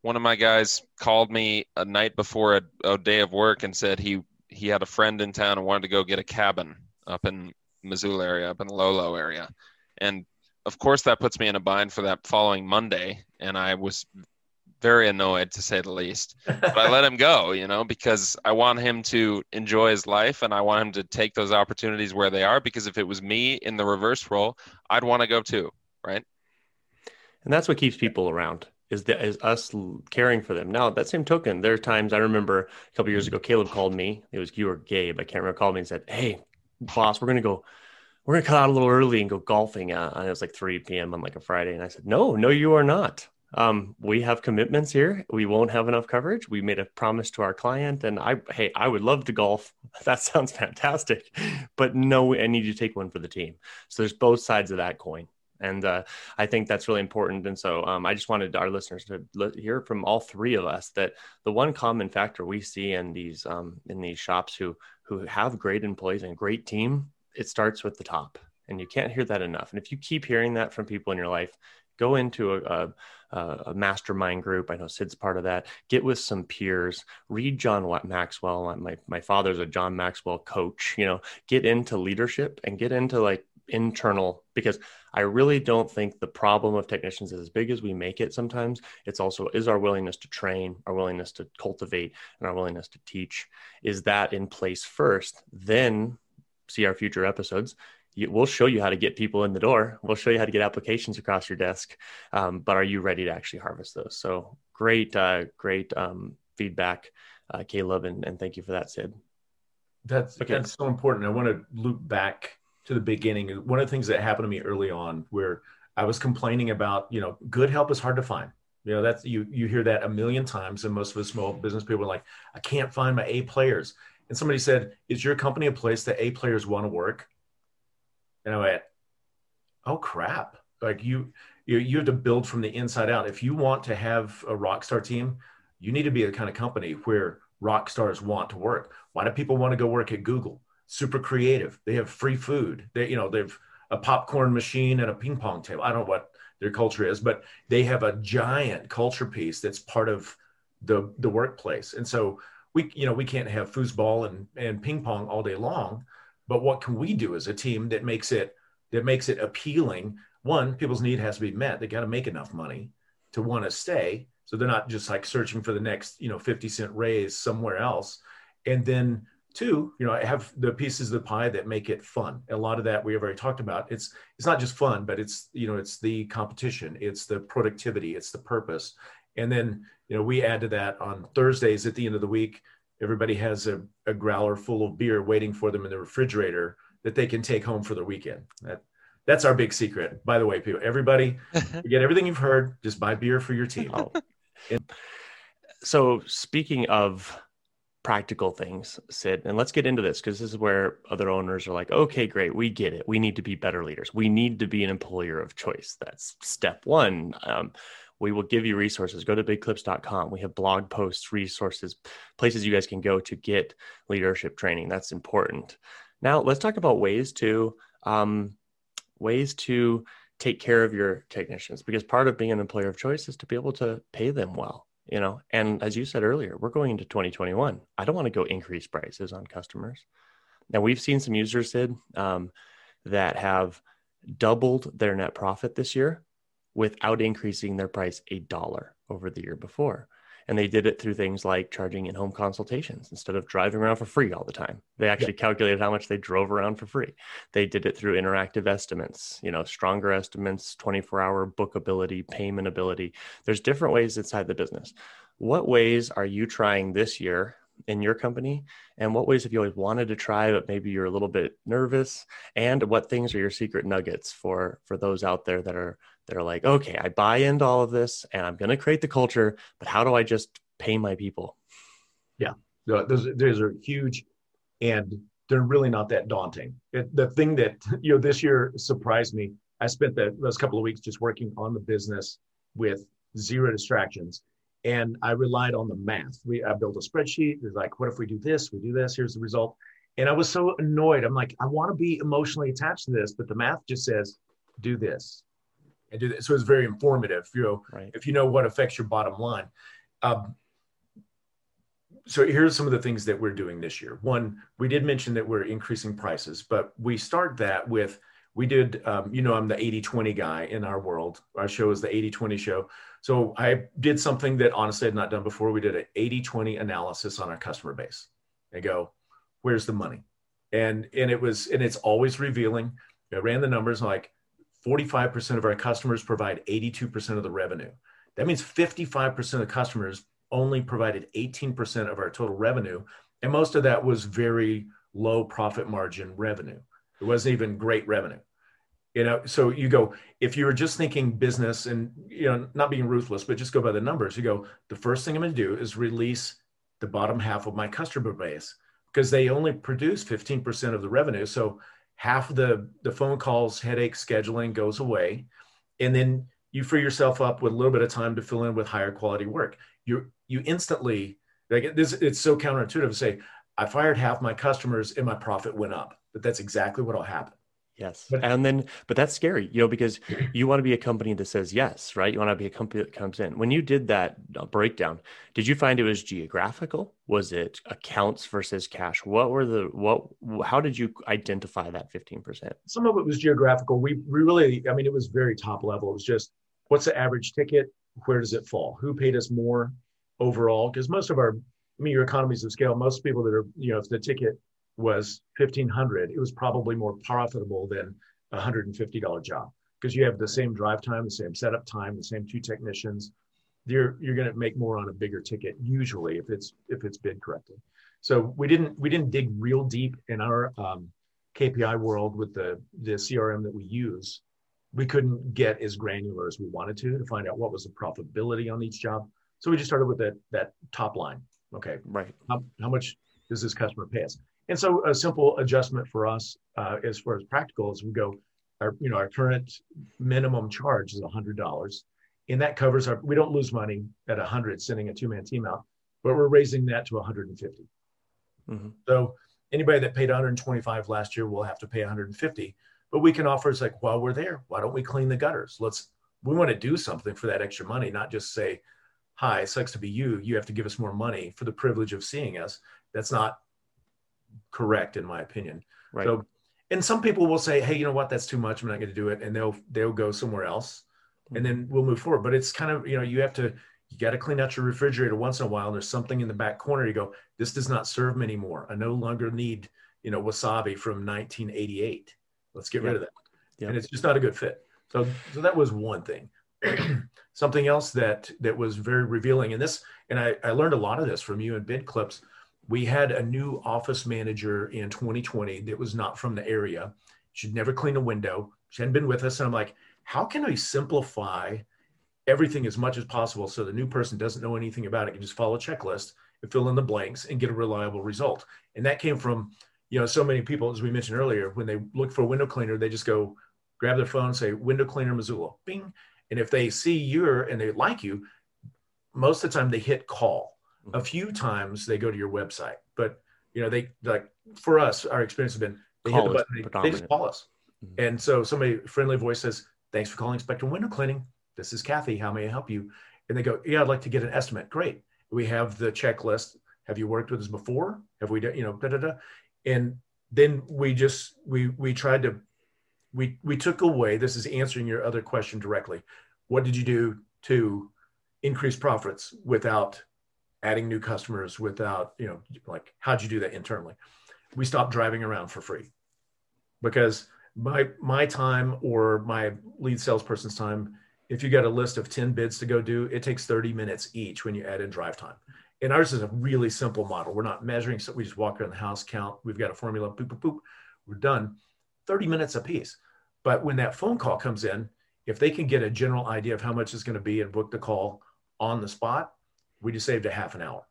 one of my guys called me a night before a, a day of work and said he he had a friend in town and wanted to go get a cabin up in Missoula area, up in the Lolo area. And of course, that puts me in a bind for that following Monday. And I was very annoyed to say the least. But I let him go, you know, because I want him to enjoy his life and I want him to take those opportunities where they are. Because if it was me in the reverse role, I'd want to go too, right? And that's what keeps people around is the, is us caring for them. Now, that same token, there are times I remember a couple years ago, Caleb called me. It was you or Gabe, I can't remember. Called me and said, "Hey, boss, we're gonna go, we're gonna cut out a little early and go golfing." Uh, and it was like 3 p.m. on like a Friday, and I said, "No, no, you are not. Um, we have commitments here. We won't have enough coverage. We made a promise to our client, and I, hey, I would love to golf. That sounds fantastic, but no, I need you to take one for the team. So there's both sides of that coin and uh, I think that's really important. And so um, I just wanted our listeners to hear from all three of us that the one common factor we see in these um, in these shops who who have great employees and great team, it starts with the top, and you can't hear that enough. And if you keep hearing that from people in your life, Go into a, a, a, mastermind group. I know Sid's part of that. Get with some peers. Read John Maxwell. My my father's a John Maxwell coach. You know, get into leadership and get into like internal because I really don't think the problem of technicians is as big as we make it sometimes. It's also is our willingness to train, our willingness to cultivate, and our willingness to teach. Is that in place first? Then see our future episodes. We'll show you how to get people in the door. We'll show you how to get applications across your desk. Um, but are you ready to actually harvest those? So great, uh, great um, feedback, uh, Caleb, and, and thank you for that, Sid. That's okay. that's so important. I want to loop back to the beginning. One of the things that happened to me early on where I was complaining about, you know, good help is hard to find. You know, that's you you hear that a million times, and most of the small business people are like, I can't find my A players. And somebody said, Is your company a place that A players want to work? And I went, Oh crap. Like you you you have to build from the inside out. If you want to have a rock star team, you need to be the kind of company where rock stars want to work. Why do people want to go work at Google? Super creative. They have free food. They, you know, they've a popcorn machine and a ping pong table. I don't know what their culture is, but they have a giant culture piece that's part of the the workplace. And so we, you know, we can't have foosball and and ping pong all day long. But what can we do as a team that makes it that makes it appealing? One, people's need has to be met. They got to make enough money to want to stay. So they're not just like searching for the next, you know, 50 cent raise somewhere else. And then Two, you know, I have the pieces of the pie that make it fun. A lot of that we have already talked about. It's it's not just fun, but it's you know, it's the competition, it's the productivity, it's the purpose. And then, you know, we add to that on Thursdays at the end of the week, everybody has a, a growler full of beer waiting for them in the refrigerator that they can take home for the weekend. That that's our big secret. By the way, people, everybody, get everything you've heard. Just buy beer for your team. And- so speaking of practical things, Sid. And let's get into this because this is where other owners are like, okay, great, we get it. We need to be better leaders. We need to be an employer of choice. That's step one. Um, we will give you resources. Go to bidclips.com. We have blog posts, resources, places you guys can go to get leadership training. That's important. Now, let's talk about ways to um, ways to take care of your technicians because part of being an employer of choice is to be able to pay them well you know and as you said earlier we're going into 2021 i don't want to go increase prices on customers. Now we've seen some users sid um, that have doubled their net profit this year without increasing their price a dollar over the year before and they did it through things like charging in home consultations instead of driving around for free all the time. They actually yeah. calculated how much they drove around for free. They did it through interactive estimates, you know, stronger estimates, 24 hour bookability, payment ability. There's different ways inside the business. What ways are you trying this year in your company and what ways have you always wanted to try but maybe you're a little bit nervous and what things are your secret nuggets for for those out there that are that are like okay i buy into all of this and i'm going to create the culture but how do i just pay my people yeah those, those are huge and they're really not that daunting it, the thing that you know this year surprised me i spent the last couple of weeks just working on the business with zero distractions and I relied on the math. We I built a spreadsheet. It's like, what if we do this? We do this. Here's the result. And I was so annoyed. I'm like, I want to be emotionally attached to this, but the math just says, do this and do this. So it's very informative. You know, right. if you know what affects your bottom line. Um, so here's some of the things that we're doing this year. One, we did mention that we're increasing prices, but we start that with we did um, you know i'm the 80 20 guy in our world our show is the 80 20 show so i did something that honestly i had not done before we did an 80 20 analysis on our customer base and go where's the money and and it was and it's always revealing i ran the numbers like 45% of our customers provide 82% of the revenue. That means 55% of customers only provided 18% of our total revenue and most of that was very low profit margin revenue. It wasn't even great revenue. You know so you go if you were just thinking business and you know not being ruthless but just go by the numbers you go the first thing i'm going to do is release the bottom half of my customer base because they only produce 15% of the revenue. So half of the the phone calls headache scheduling goes away. And then you free yourself up with a little bit of time to fill in with higher quality work. You you instantly like this it's so counterintuitive to say i fired half my customers and my profit went up but that's exactly what will happen Yes. But, and then, but that's scary, you know, because you want to be a company that says yes, right? You want to be a company that comes in. When you did that uh, breakdown, did you find it was geographical? Was it accounts versus cash? What were the, what, how did you identify that 15%? Some of it was geographical. We, we really, I mean, it was very top level. It was just what's the average ticket? Where does it fall? Who paid us more overall? Because most of our, I mean, your economies of scale, most people that are, you know, if the ticket was 1500 it was probably more profitable than a $150 job. Because you have the same drive time the same setup time the same two technicians you're you're going to make more on a bigger ticket usually if it's if it's bid correctly. So we didn't we didn't dig real deep in our um, kpi world with the the crm that we use. We couldn't get as granular as we wanted to to find out what was the profitability on each job. So we just started with that that top line. Okay. Right. How, how much does this customer pay us and so a simple adjustment for us, uh, as far as practical, is we go, our you know our current minimum charge is hundred dollars, and that covers our. We don't lose money at a hundred sending a two man team out, but we're raising that to 150. Mm-hmm. So anybody that paid 125 last year will have to pay 150. But we can offer it's like while we're there, why don't we clean the gutters? Let's we want to do something for that extra money, not just say, "Hi, it sucks to be you. You have to give us more money for the privilege of seeing us." That's not correct in my opinion. Right. So, and some people will say, "Hey, you know what? That's too much. I'm not going to do it," and they'll they'll go somewhere else, hmm. and then we'll move forward. But it's kind of you know you have to you got to clean out your refrigerator once in a while. And there's something in the back corner. You go, "This does not serve me anymore. I no longer need you know wasabi from 1988. Let's get rid of that." And it's just not a good fit. So so that was one thing. something else that that was very revealing, and this and I, I learned a lot of this from you and BidClips we had a new office manager in 2020 that was not from the area. She'd never cleaned a window. She hadn't been with us. And I'm like, how can we simplify everything as much as possible so the new person doesn't know anything about it, can just follow a checklist and fill in the blanks and get a reliable result? And that came from, you know, so many people, as we mentioned earlier, when they look for a window cleaner, they just go grab their phone, say window cleaner Missoula, bing. And if they see you and they like you, most of the time they hit call a few times they go to your website, but you know, they like for us, our experience has been they call hit the button, they, they, just call us. Mm-hmm. And so somebody friendly voice says, Thanks for calling Spectrum Window Cleaning. This is Kathy. How may I help you? And they go, Yeah, I'd like to get an estimate. Great. We have the checklist. Have you worked with us before? Have we done, you know, da da da. And then we just we we tried to we we took away, this is answering your other question directly. What did you do to increase profits without adding new customers without, you know, like how'd you do that internally? We stopped driving around for free because my my time or my lead salesperson's time, if you got a list of 10 bids to go do, it takes 30 minutes each when you add in drive time. And ours is a really simple model. We're not measuring, so we just walk around the house, count. We've got a formula, boop, boop, boop. We're done. 30 minutes a piece. But when that phone call comes in, if they can get a general idea of how much it's going to be and book the call on the spot, we just saved a half an hour.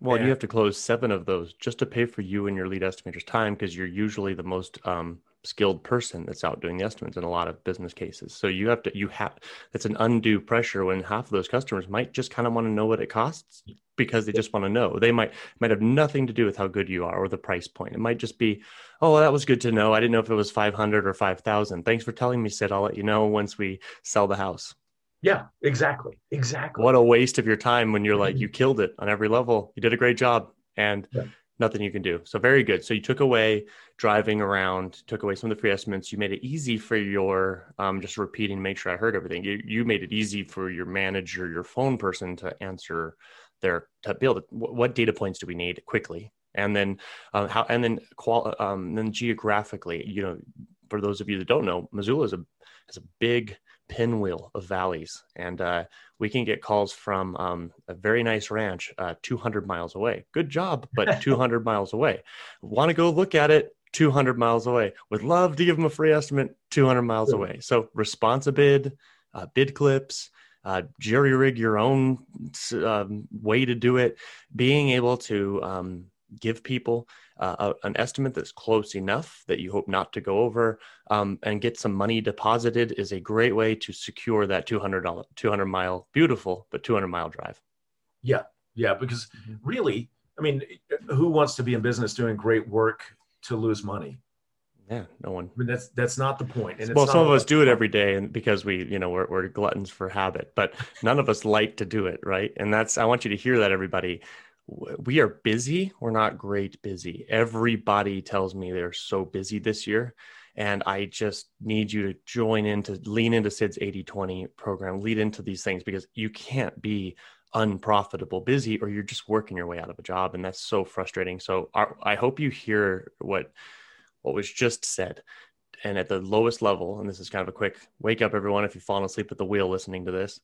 Well, and you have to close seven of those just to pay for you and your lead estimator's time because you're usually the most um, skilled person that's out doing the estimates in a lot of business cases. So you have to, you have, that's an undue pressure when half of those customers might just kind of want to know what it costs because they just want to know. They might, might have nothing to do with how good you are or the price point. It might just be, oh, that was good to know. I didn't know if it was 500 or 5,000. Thanks for telling me, Sid. I'll let you know once we sell the house. Yeah, exactly. Exactly. What a waste of your time when you're like, you killed it on every level. You did a great job and yeah. nothing you can do. So, very good. So, you took away driving around, took away some of the free estimates. You made it easy for your, um, just repeating, make sure I heard everything. You, you made it easy for your manager, your phone person to answer their, to build what data points do we need quickly? And then, uh, how, and then, qual, um, then geographically, you know, for those of you that don't know, Missoula is a, is a big, pinwheel of valleys. And uh, we can get calls from um, a very nice ranch uh, 200 miles away. Good job, but 200 miles away. Want to go look at it? 200 miles away. Would love to give them a free estimate 200 miles sure. away. So, Responsibid, uh, bid BidClips, uh, jerry rig your own um, way to do it, being able to um, give people uh, an estimate that's close enough that you hope not to go over um, and get some money deposited is a great way to secure that 200 200 mile beautiful but 200 mile drive yeah yeah because mm-hmm. really i mean who wants to be in business doing great work to lose money Yeah, no one. I mean, that's that's not the point. And well, some of us do it every day, and because we, you know, we're, we're gluttons for habit, but none of us like to do it, right? And that's I want you to hear that, everybody. We are busy. We're not great busy. Everybody tells me they're so busy this year, and I just need you to join in to lean into Sid's 80-20 program, lead into these things because you can't be unprofitable busy or you're just working your way out of a job and that's so frustrating so our, i hope you hear what what was just said and at the lowest level and this is kind of a quick wake up everyone if you've fallen asleep at the wheel listening to this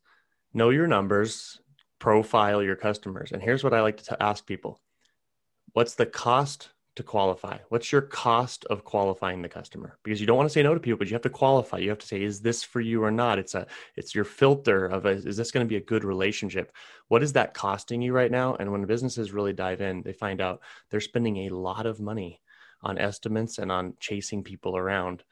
know your numbers profile your customers. And here's what i like to t- ask people. What's the cost to qualify? What's your cost of qualifying the customer? Because you don't want to say no to people but you have to qualify. You have to say is this for you or not? It's a it's your filter of a, is this going to be a good relationship? What is that costing you right now? And when businesses really dive in they find out they're spending a lot of money on estimates and on chasing people around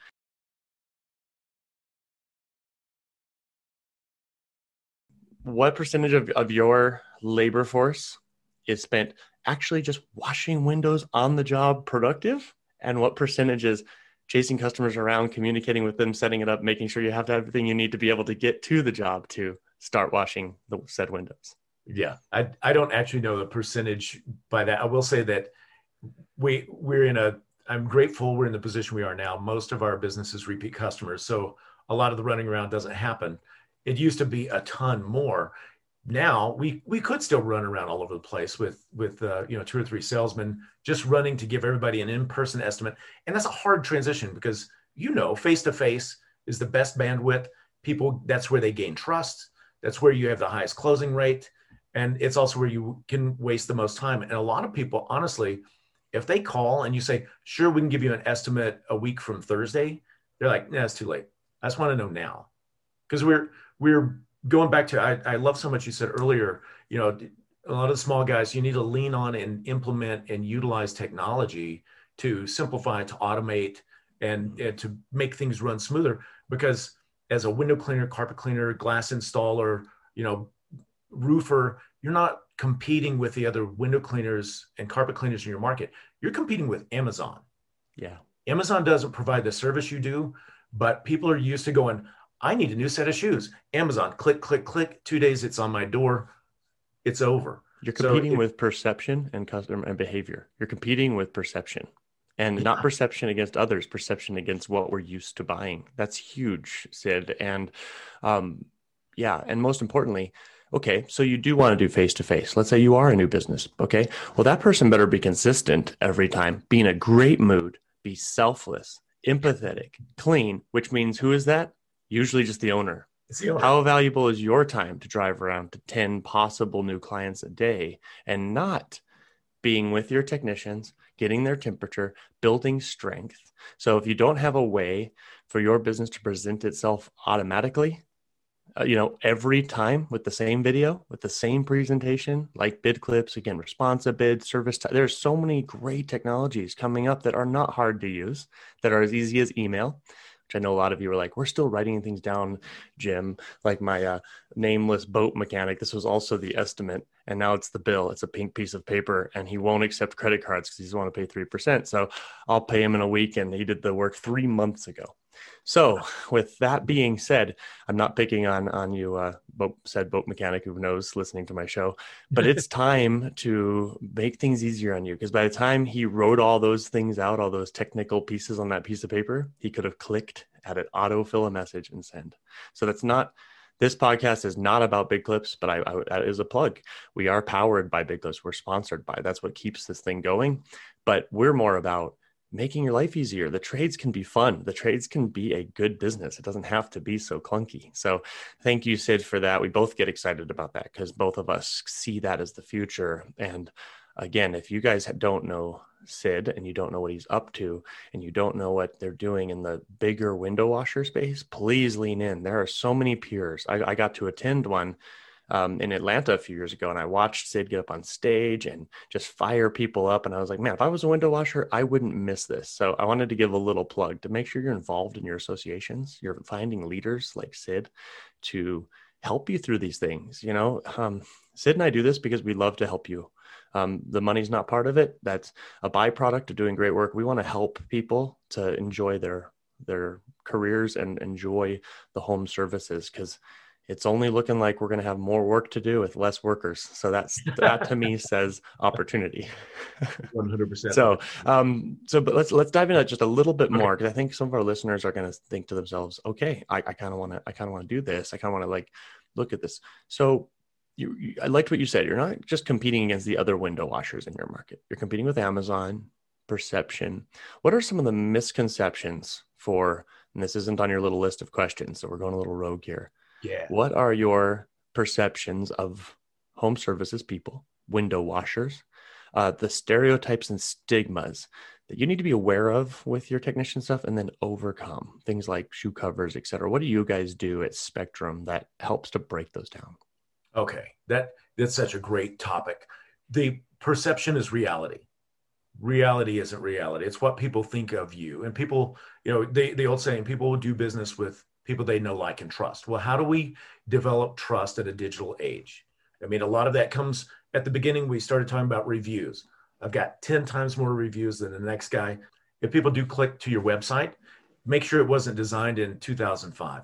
what percentage of, of your labor force is spent actually just washing windows on the job productive? And what percentage is chasing customers around communicating with them setting it up making sure you have everything you need to be able to get to the job to start washing the said windows? Yeah i, I don't actually know the percentage by that. I will say that we we're in a i'm grateful we're in the position we are now. Most of our businesses repeat customers so a lot of the running around doesn't happen it used to be a ton more. Now we we could still run around all over the place with with uh, you know two or three salesmen just running to give everybody an in-person estimate. And that's a hard transition because you know face to face is the best bandwidth. People that's where they gain trust. That's where you have the highest closing rate. And it's also where you can waste the most time. And a lot of people honestly if they call and you say sure we can give you an estimate a week from thursday they're like nah, it's too late. I just want to know now. Because we're we're going back to I, I love so much you said earlier you know a lot of the small guys you need to lean on and implement and utilize technology to simplify to automate and, and to make things run smoother. Because as a window cleaner carpet cleaner glass installer you know roofer you're not competing with the other window cleaners and carpet cleaners in your market. You're competing with amazon. Yeah. Amazon doesn't provide the service you do but people are used to going I need a new set of shoes. Amazon, click, click, click. Two days, it's on my door. It's over. You're competing so with perception and customer and behavior. You're competing with perception and yeah. not perception against others, perception against what we're used to buying. That's huge, Sid. And um, yeah, and most importantly, okay, so you do want to do face to face. Let's say you are a new business. Okay, well, that person better be consistent every time, be in a great mood, be selfless, empathetic, clean, which means who is that? Usually just the owner. The owner. How valuable is your time to drive around to 10 possible new clients a day and not being with your technicians, getting their temperature, building strength? So if you don't have a way for your business to present itself automatically, uh, you know, every time with the same video, with the same presentation, like BidClips, again, Responsibid, service. T- There's so many great technologies coming up that are not hard to use, that are as easy as email which I know a lot of you are like, we're still writing things down, Jim. Like my uh, nameless boat mechanic, this was also the estimate, and now it's the bill. It's a pink piece of paper, and he won't accept credit cards because he's want to pay three percent. So I'll pay him in a week, and he did the work three months ago. So, with that being said, I'm not picking on on you, uh, boat, said boat mechanic who knows listening to my show, but it's time to make things easier on you because by the time he wrote all those things out, all those technical pieces on that piece of paper, he could have clicked, had it autofill a message, and send. So that's not. This podcast is not about BidClips, but I, I, that is a plug. We are powered by BidClips. We're sponsored by. That's what keeps this thing going. But we're more about making your life easier. The trades can be fun. The trades can be a good business. It doesn't have to be so clunky. So thank you, Sid, for that. We both get excited about that because both of us see that as the future. And again, if you guys don't know Sid and you don't know what he's up to and you don't know what they're doing in the bigger window washer space, please lean in. There are so many peers. I, I got to attend one um, in Atlanta a few years ago, and I watched Sid get up on stage and just fire people up. And I was like, man, if I was a window washer, I wouldn't miss this. So I wanted to give a little plug to make sure you're involved in your associations. You're finding leaders like Sid to help you through these things. You know, um, Sid and I do this because we love to help you. Um, the money's not part of it. That's a byproduct of doing great work. We want to help people to enjoy their their careers and enjoy the home services because it's only looking like we're going to have more work to do with less workers. So that's that to me says opportunity. One hundred percent. So, um, so but let's let's dive into that just a little bit more because I think some of our listeners are going to think to themselves, okay, I kind of want to, I kind of want to do this. I kind of want to like look at this. So, you, you, I liked what you said. You're not just competing against the other window washers in your market. You're competing with Amazon, Perception. What are some of the misconceptions for? And this isn't on your little list of questions, so we're going a little rogue here yeah. What are your perceptions of home services people, window washers, uh, the stereotypes and stigmas that you need to be aware of with your technician stuff and then overcome things like shoe covers, et cetera? What do you guys do at Spectrum that helps to break those down? Okay, that that's such a great topic. The perception is reality. Reality isn't reality. It's what people think of you. And people, you know, they, the old saying, people will do business with people they know, like, and trust. Well, how do we develop trust at a digital age? I mean, a lot of that comes at the beginning. We started talking about reviews. I've got 10 times more reviews than the next guy. If people do click to your website, make sure it wasn't designed in 2005.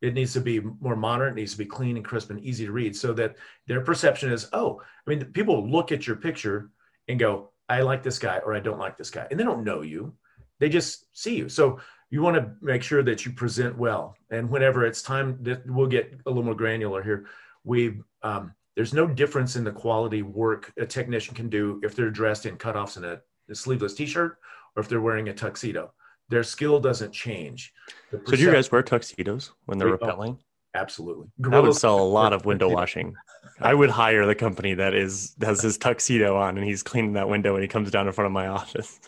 It needs to be more modern. It needs to be clean and crisp and easy to read so that their perception is, oh, I mean, people look at your picture and go, I like this guy or I don't like this guy. And they don't know you. They just see you. So you want to make sure that you present well. And whenever it's time that we'll get a little more granular here, we um, there's no difference in the quality work a technician can do if they're dressed in cutoffs and a, a sleeveless t-shirt or if they're wearing a tuxedo. Their skill doesn't change. So do you guys wear tuxedos when they're repelling? Oh, absolutely. That would sell a lot of window washing. I would hire the company that is has his tuxedo on and he's cleaning that window when he comes down in front of my office.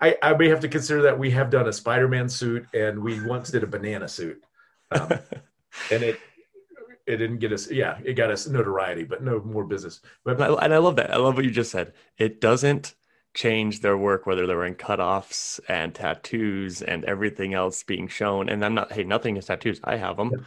I, I may have to consider that we have done a Spider-Man suit and we once did a banana suit, um, and it it didn't get us. Yeah, it got us notoriety, but no more business. But and I, and I love that. I love what you just said. It doesn't change their work whether they're wearing cutoffs and tattoos and everything else being shown. And I'm not. Hey, nothing is tattoos. I have them. Yeah.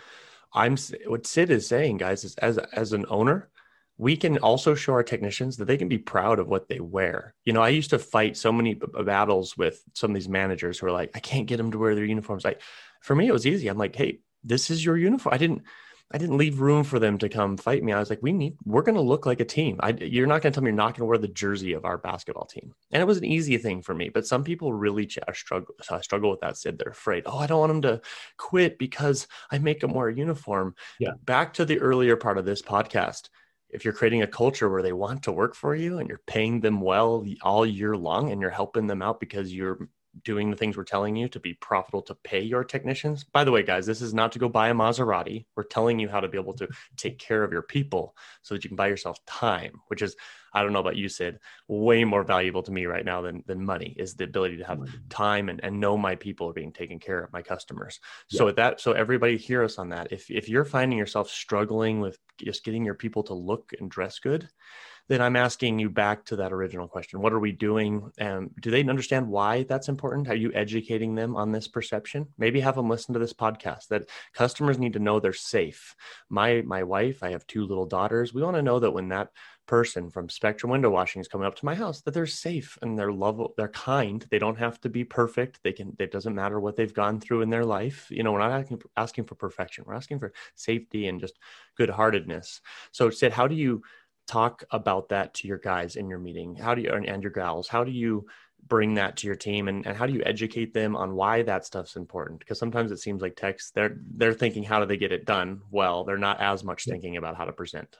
I'm what Sid is saying, guys, is as as an owner, we can also show our technicians that they can be proud of what they wear. You know, I used to fight so many b- battles with some of these managers who are like, I can't get them to wear their uniforms. Like, for me, it was easy. I'm like, hey, this is your uniform. I didn't, I didn't leave room for them to come fight me. I was like, we need, we're going to look like a team. I, you're not going to tell me you're not going to wear the jersey of our basketball team. And it was an easy thing for me, but some people really ch- struggle, uh, struggle with that. Said they're afraid. Oh, I don't want them to quit because I make them wear a uniform. Yeah. Back to the earlier part of this podcast if you're creating a culture where they want to work for you and you're paying them well all year long and you're helping them out because you're doing the things we're telling you to be profitable to pay your technicians. By the way, guys, this is not to go buy a Maserati. We're telling you how to be able to take care of your people so that you can buy yourself time, which is, I don't know about you, Sid, way more valuable to me right now than, than money is the ability to have time and, and know my people are being taken care of, my customers. Yeah. So with that, so everybody hear us on that. If, if you're finding yourself struggling with just getting your people to look and dress good, then I'm asking you back to that original question. What are we doing? And do they understand why that's important? Are you educating them on this perception? Maybe have them listen to this podcast that customers need to know they're safe. My my wife, I have two little daughters. We want to know that when that person from Spectrum Window Washing is coming up to my house, that they're safe and they're love, they're kind. They don't have to be perfect. They can. It doesn't matter what they've gone through in their life. You know, we're not asking for, asking for perfection. We're asking for safety and just good heartedness. So, Sid, how do you talk about that to your guys in your meeting? How do you and your gals? How do you bring that to your team and, and how do you educate them on why that stuff's important? Because sometimes it seems like techs they're they're thinking how do they get it done well. They're not as much thinking about how to present.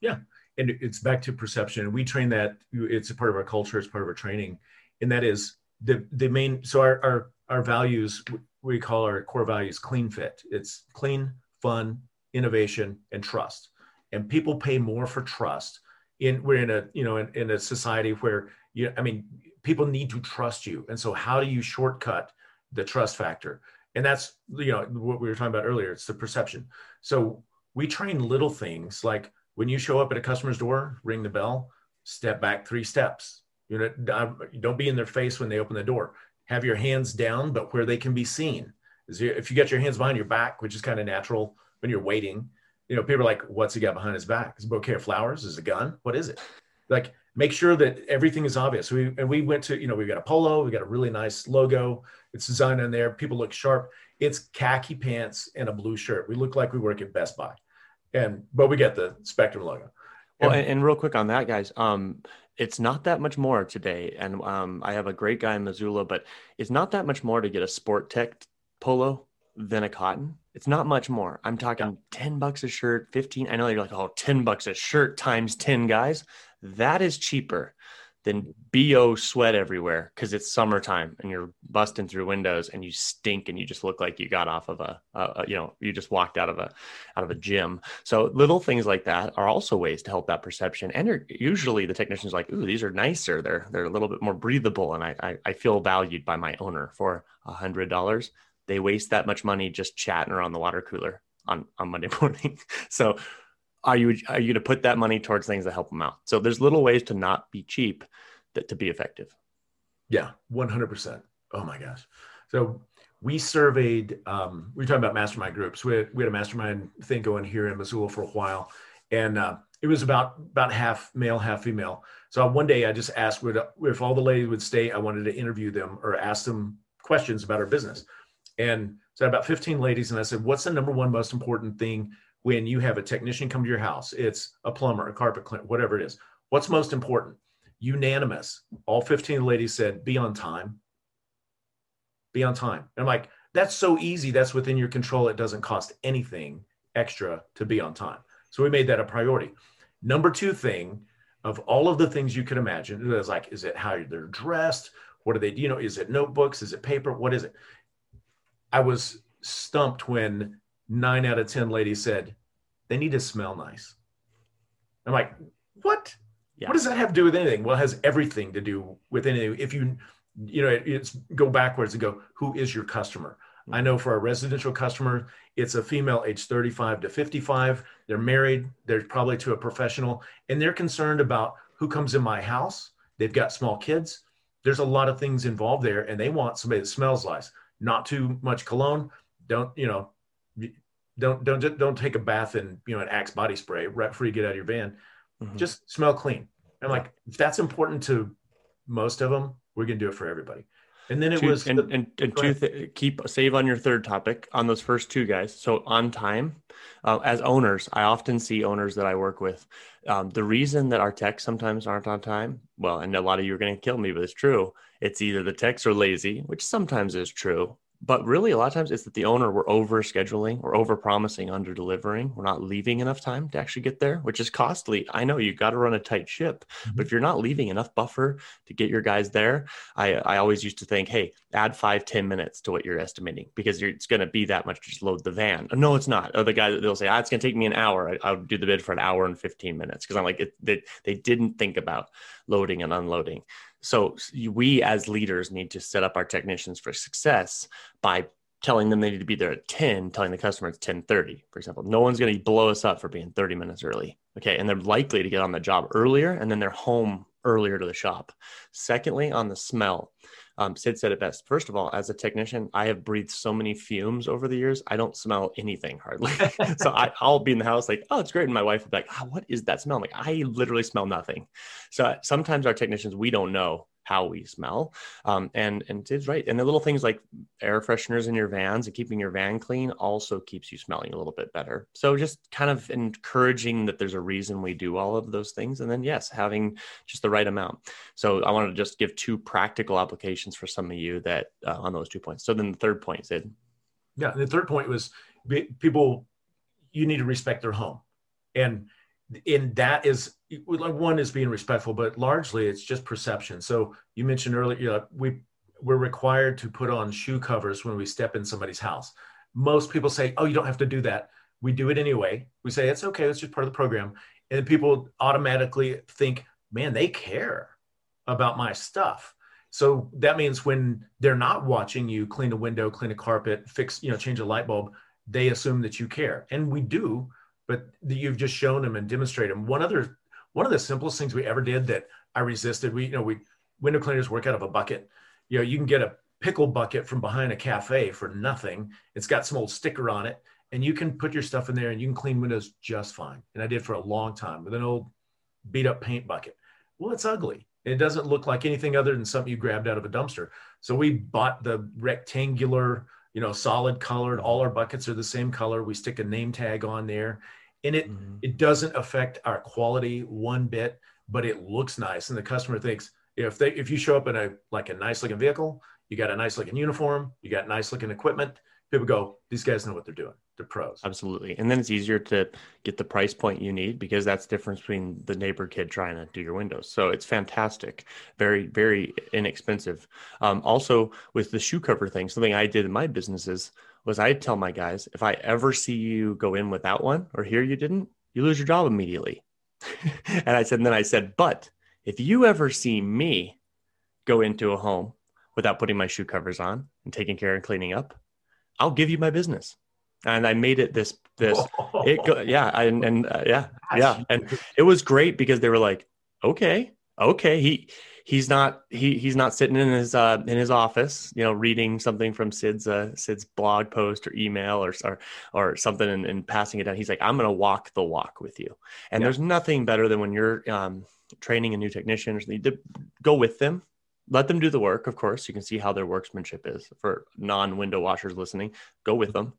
Yeah. And it's back to perception. We train that it's a part of our culture, it's part of our training. And that is the the main so our our, our values we call our core values clean fit. It's clean, fun, innovation, and trust and people pay more for trust in we're in a you know in, in a society where you i mean people need to trust you and so how do you shortcut the trust factor and that's you know what we were talking about earlier it's the perception so we train little things like when you show up at a customer's door ring the bell step back three steps you know don't be in their face when they open the door have your hands down but where they can be seen if you get your hands behind your back which is kind of natural when you're waiting you know, people are like, what's he got behind his back? Is a bouquet of flowers? Is a gun? What is it? Like, make sure that everything is obvious. We and we went to, you know, we've got a polo, we got a really nice logo. It's designed on there. People look sharp. It's khaki pants and a blue shirt. We look like we work at Best Buy, and but we get the Spectrum logo. Well, and, and real quick on that, guys. Um, it's not that much more today, and um, I have a great guy in Missoula, but it's not that much more to get a Sport-Tek polo than a cotton. It's not much more. I'm talking yeah. 10 bucks a shirt, 15. I know you're like, oh, 10 bucks a shirt times 10 guys. That is cheaper than BO sweat everywhere because it's summertime and you're busting through windows and you stink and you just look like you got off of a, a, a, you know you just walked out of a out of a gym. So little things like that are also ways to help that perception. And usually the technician's like, ooh, these are nicer. They're they're a little bit more breathable, and I I, I feel valued by my owner for a hundred dollars. They waste that much money just chatting around the water cooler on on Monday morning. so are you are you to put that money towards things that help them out? So there's little ways to not be cheap that to be effective. Yeah, 100%. Oh my gosh. So we surveyed, um, we were talking about mastermind groups. We had, we had a mastermind thing going here in Missoula for a while. And uh, it was about about half male, half female. So one day I just asked would, if all the ladies would stay, I wanted to interview them or ask them questions about our business. And so about 15 ladies, and I said, What's the number one most important thing when you have a technician come to your house, it's a plumber, a carpet cleaner, whatever it is. What's most important? Unanimous. All 15 ladies said, be on time. Be on time. And I'm like, that's so easy. That's within your control. It doesn't cost anything extra to be on time. So we made that a priority. Number two thing of all of the things you could imagine is like, is it how they're dressed? What are they, you know, is it notebooks? Is it paper? What is it? I was stumped when nine out of 10 ladies said they need to smell nice. I'm like, what? Yeah. What does that have to do with anything? Well, it has everything to do with anything. If you, you know, it's go backwards and go, who is your customer? I know for a residential customer, it's a female age 35 to 55. They're married, they're probably to a professional, and they're concerned about who comes in my house. They've got small kids. There's a lot of things involved there, and they want somebody that smells nice, not too much cologne. Don't, you know, don't don't just don't take a bath in you know an Axe body spray right before you get out of your van. Mm-hmm. Just smell clean. I'm like, if that's important to most of them, we're gonna do it for everybody. And then it two, was and, the, and, and two th- keep save on your third topic on those first two guys. So on time, uh, as owners, I often see owners that I work with. Um, the reason that our techs sometimes aren't on time, well, and a lot of you are going to kill me, but it's true. It's either the techs are lazy, which sometimes is true, but really a lot of times it's that the owner we're over scheduling or over promising under delivering we're not leaving enough time to actually get there which is costly. I know you got to run a tight ship mm-hmm. but if you're not leaving enough buffer to get your guys there i i always used to think hey add five ten minutes to what you're estimating because it's going to be that much to just load the van. No it's not. Or the guy they'll say ah, it's going to take me an hour. I, will do the bid for an hour and 15 minutes because i'm like it, they, they didn't think about loading and unloading so we as leaders need to set up our technicians for success by telling them they need to be there at 10, telling the customer it's 1030, for example. No one's going to blow us up for being 30 minutes early. Okay. And they're likely to get on the job earlier and then they're home earlier to the shop. Secondly, on the smell, um, Sid said it best. First of all, as a technician, I have breathed so many fumes over the years. I don't smell anything hardly. so I, will be in the house like, oh, it's great. And my wife will be like, oh, what is that smell? I'm like, I literally smell nothing. So sometimes our technicians, we don't know how we smell. Um, and and it's right. And the little things like air fresheners in your vans and keeping your van clean also keeps you smelling a little bit better. So just kind of encouraging that there's a reason we do all of those things. And then yes, having just the right amount. So I wanted to just give two practical applications for some of you that uh, on those two points. So then the third point, Sid. Yeah, the third point was people. You need to respect their home, and in that is one is being respectful, but largely it's just perception. So you mentioned earlier, you know, we we're required to put on shoe covers when we step in somebody's house. Most people say, "Oh, you don't have to do that." We do it anyway. We say it's okay. It's just part of the program, and people automatically think, "Man, they care about my stuff." So that means when they're not watching you clean a window, clean a carpet, fix, you know, change a light bulb, they assume that you care, and we do but you've just shown them and demonstrated them. One other, one of the simplest things we ever did that I resisted, we, you know, we window cleaners work out of a bucket. You know, you can get a pickle bucket from behind a cafe for nothing. It's got some old sticker on it and you can put your stuff in there and you can clean windows just fine. And I did for a long time with an old beat up paint bucket. Well, it's ugly. It doesn't look like anything other than something you grabbed out of a dumpster. So we bought the rectangular, you know, solid colored. All our buckets are the same color. We stick a name tag on there, and it mm-hmm. it doesn't affect our quality one bit, but it looks nice, and the customer thinks if they if you show up in a like a nice looking vehicle, you got a nice looking uniform, you got nice looking equipment, people go, these guys know what they're doing. They're pros. Absolutely. And then it's easier to get the price point you need because that's the difference between the neighbor kid trying to do your windows. So it's fantastic. Very, very inexpensive. Um, also with the shoe cover thing, something I did in my businesses was I'd tell my guys, if I ever see you go in without one or hear you didn't, you lose your job immediately. and I said, and then I said, but if you ever see me go into a home without putting my shoe covers on and taking care and cleaning up, I'll give you my business. And I made it this this it go, yeah and and uh, yeah yeah. And it was great because they were like okay okay. He he's not he he's not sitting in his uh in his office you know reading something from Sid's uh Sid's blog post or email or or, or something and, and passing it down. He's like I'm gonna walk the walk with you. And yeah. there's nothing better than when you're um training a new technician need to go with them. Let them do the work of course. You can see how their workmanship is for non window washers listening. Go with them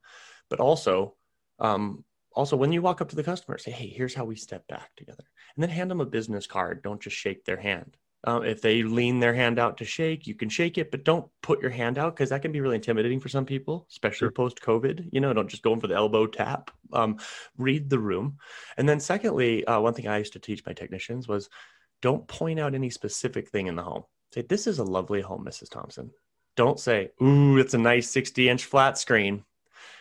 but also um, also when you walk up to the customer say hey here's how we step back together and then hand them a business card don't just shake their hand um, if they lean their hand out to shake you can shake it but don't put your hand out because that can be really intimidating for some people especially sure. post covid you know don't just go in for the elbow tap um, read the room and then secondly uh, one thing i used to teach my technicians was don't point out any specific thing in the home Say, this is a lovely home, Mrs. Thompson. Don't say, ooh, it's a nice 60 inch flat screen.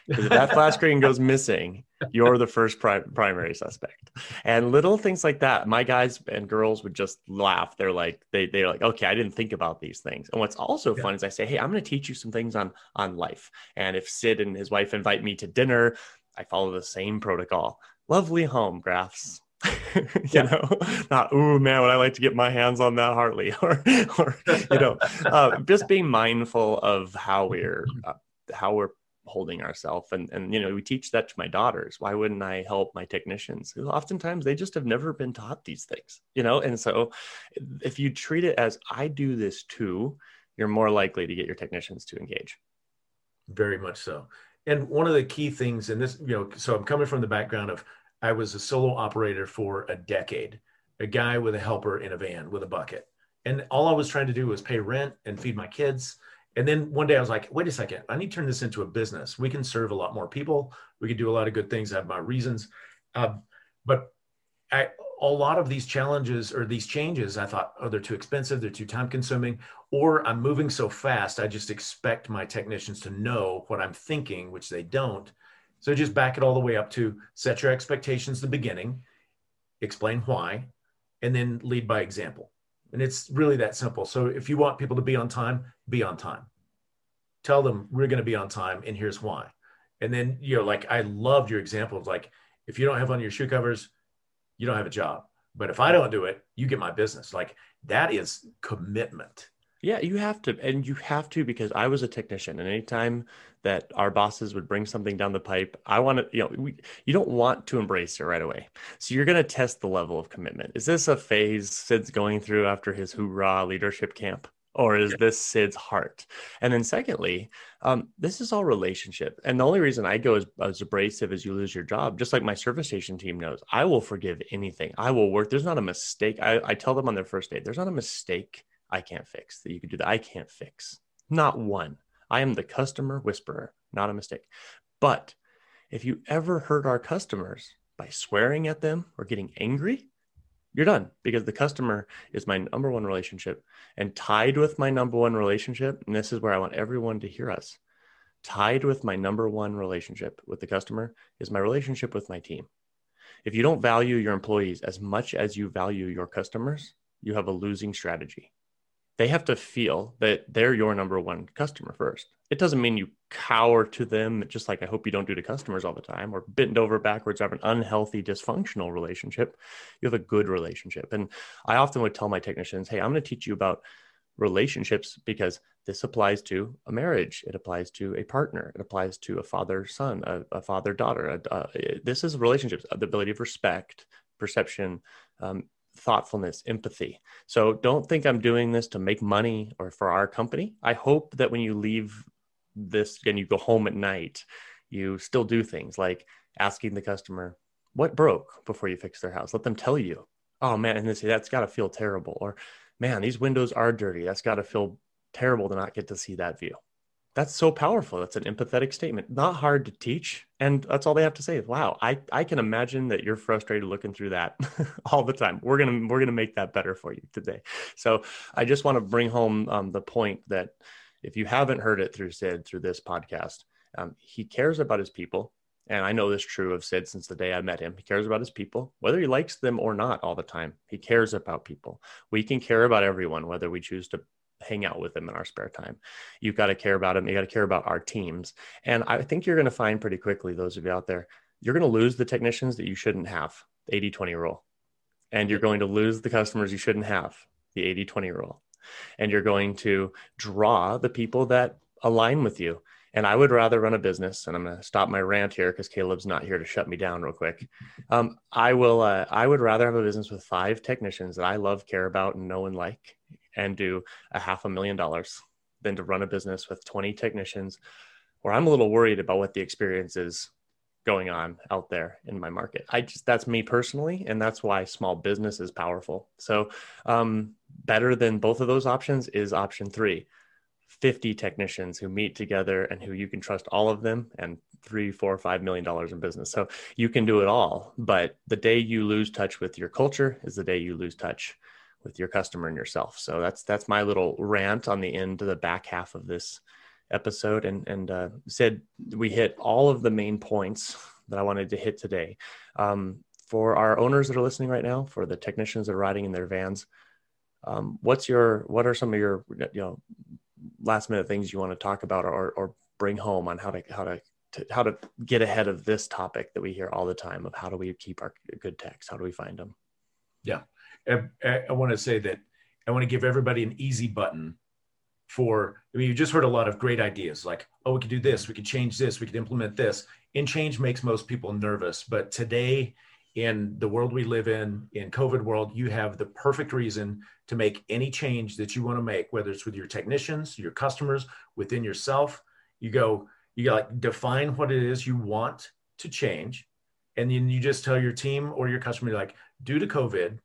Because if that flat screen goes missing, you're the first pri- primary suspect. And little things like that, my guys and girls would just laugh. They're like, they, they're like, okay, I didn't think about these things. And what's also yeah. fun is I say, hey, I'm going to teach you some things on on life. And if Sid and his wife invite me to dinner, I follow the same protocol. Lovely home Graffs. you yeah. know, not oh man, would I like to get my hands on that Hartley, or or you know, uh, just being mindful of how we're uh, how we're holding ourselves, and and you know, we teach that to my daughters. Why wouldn't I help my technicians? who Oftentimes, they just have never been taught these things, you know, and so if you treat it as I do this too, you're more likely to get your technicians to engage. Very much so. And one of the key things in this, you know, so I'm coming from the background of I was a solo operator for a decade, a guy with a helper in a van with a bucket. And all I was trying to do was pay rent and feed my kids. And then one day I was like, wait a second, I need to turn this into a business. We can serve a lot more people. We can do a lot of good things. I have my reasons. Um, but I, a lot of these challenges or these changes, I thought, oh, they're too expensive, they're too time consuming, or I'm moving so fast, I just expect my technicians to know what I'm thinking, which they don't. So just back it all the way up to set your expectations the beginning, explain why, and then lead by example. And it's really that simple. So if you want people to be on time, be on time. Tell them we're going to be on time and here's why. And then, you know, like I loved your example of like, if you don't have on your shoe covers, you don't have a job. But if I don't do it, you get my business. Like that is commitment. Yeah, you have to, and you have to because I was a technician, and anytime that our bosses would bring something down the pipe, I want to, you know, we, you don't want to embrace it right away. So you're going to test the level of commitment. Is this a phase Sid's going through after his hoorah leadership camp? Or is this Sid's heart? And then, secondly, um, this is all relationship. And the only reason I go as, as abrasive as you lose your job, just like my service station team knows, I will forgive anything. I will work. There's not a mistake. I, I tell them on their first date, there's not a mistake I can't fix, that you could do that I can't fix. Not one. I am the customer whisperer, not a mistake. But if you ever hurt our customers by swearing at them or getting angry, you're done because the customer is my number one relationship and tied with my number one relationship. And this is where I want everyone to hear us. Tied with my number one relationship with the customer is my relationship with my team. If you don't value your employees as much as you value your customers, you have a losing strategy they have to feel that they're your number one customer first. It doesn't mean you cower to them, just like I hope you don't do to customers all the time, or bend over backwards, have an unhealthy, dysfunctional relationship. You have a good relationship. And I often would tell my technicians, hey, I'm going to teach you about relationships because this applies to a marriage it applies to a partner it applies to a father son a, a father daughter this is relationships the ability of respect perception um, thoughtfulness empathy. So don't think i'm doing this to make money or for our company. I hope that when you leave this and you go home at night you still do things like asking the customer what broke before you fix their house? Let them tell you oh man and they say that's got to feel terrible or man these windows are dirty. That's got to feel terrible to not get to see that view. That's so powerful. That's an empathetic statement. Not hard to teach. And that's all they have to say wow, I, I can imagine that you're frustrated looking through that all the time. We're gonna we're gonna make that better for you today. So I just want to bring home um, the point that if you haven't heard it through Sid through this podcast, um, he cares about his people. And I know this true of Sid since the day I met him. He cares about his people, whether he likes them or not all the time. He cares about people. We can care about everyone, whether we choose to hang out with them in our spare time. You've got to care about them. You got to care about our teams. And I think you're going to find pretty quickly, those of you out there, you're going to lose the technicians that you shouldn't have, the 80 20 rule. And you're going to lose the customers you shouldn't have, the 80 20 rule. And you're going to draw the people that align with you. And I would rather run a business, and I'm going to stop my rant here because Caleb's not here to shut me down real quick. Um, I will. Uh, I would rather have a business with five technicians that I love, care about, and know and like, and do a half a million dollars than to run a business with 20 technicians where I'm a little worried about what the experience is going on out there in my market. I just that's me personally, and that's why small business is powerful. So, um, better than both of those options is option three 50 technicians who meet together and who you can trust all of them and three, four, five million dollars in business. So you can do it all. But the day you lose touch with your culture is the day you lose touch with your customer and yourself. So that's that's my little rant on the end to the back half of this episode, and and uh, Sid we hit all of the main points that I wanted to hit today. Um, for our owners that are listening right now, for the technicians that are riding in their vans, um, what's your what are some of your you know last minute things you want to talk about or or bring home on how to how to, to how to get ahead of this topic that we hear all the time of how do we keep our good techs? How do we find them? Yeah. I, I want to say that I want to give everybody an easy button for, I mean, you just heard a lot of great ideas like, oh, we could do this, we could change this, we could implement this. And change makes most people nervous. But today, in the world we live in, in COVID world, you have the perfect reason to make any change that you want to make, whether it's with your technicians, your customers, within yourself. You go, you like define what it is you want to change. And then you just tell your team or your customer, like, due to COVID,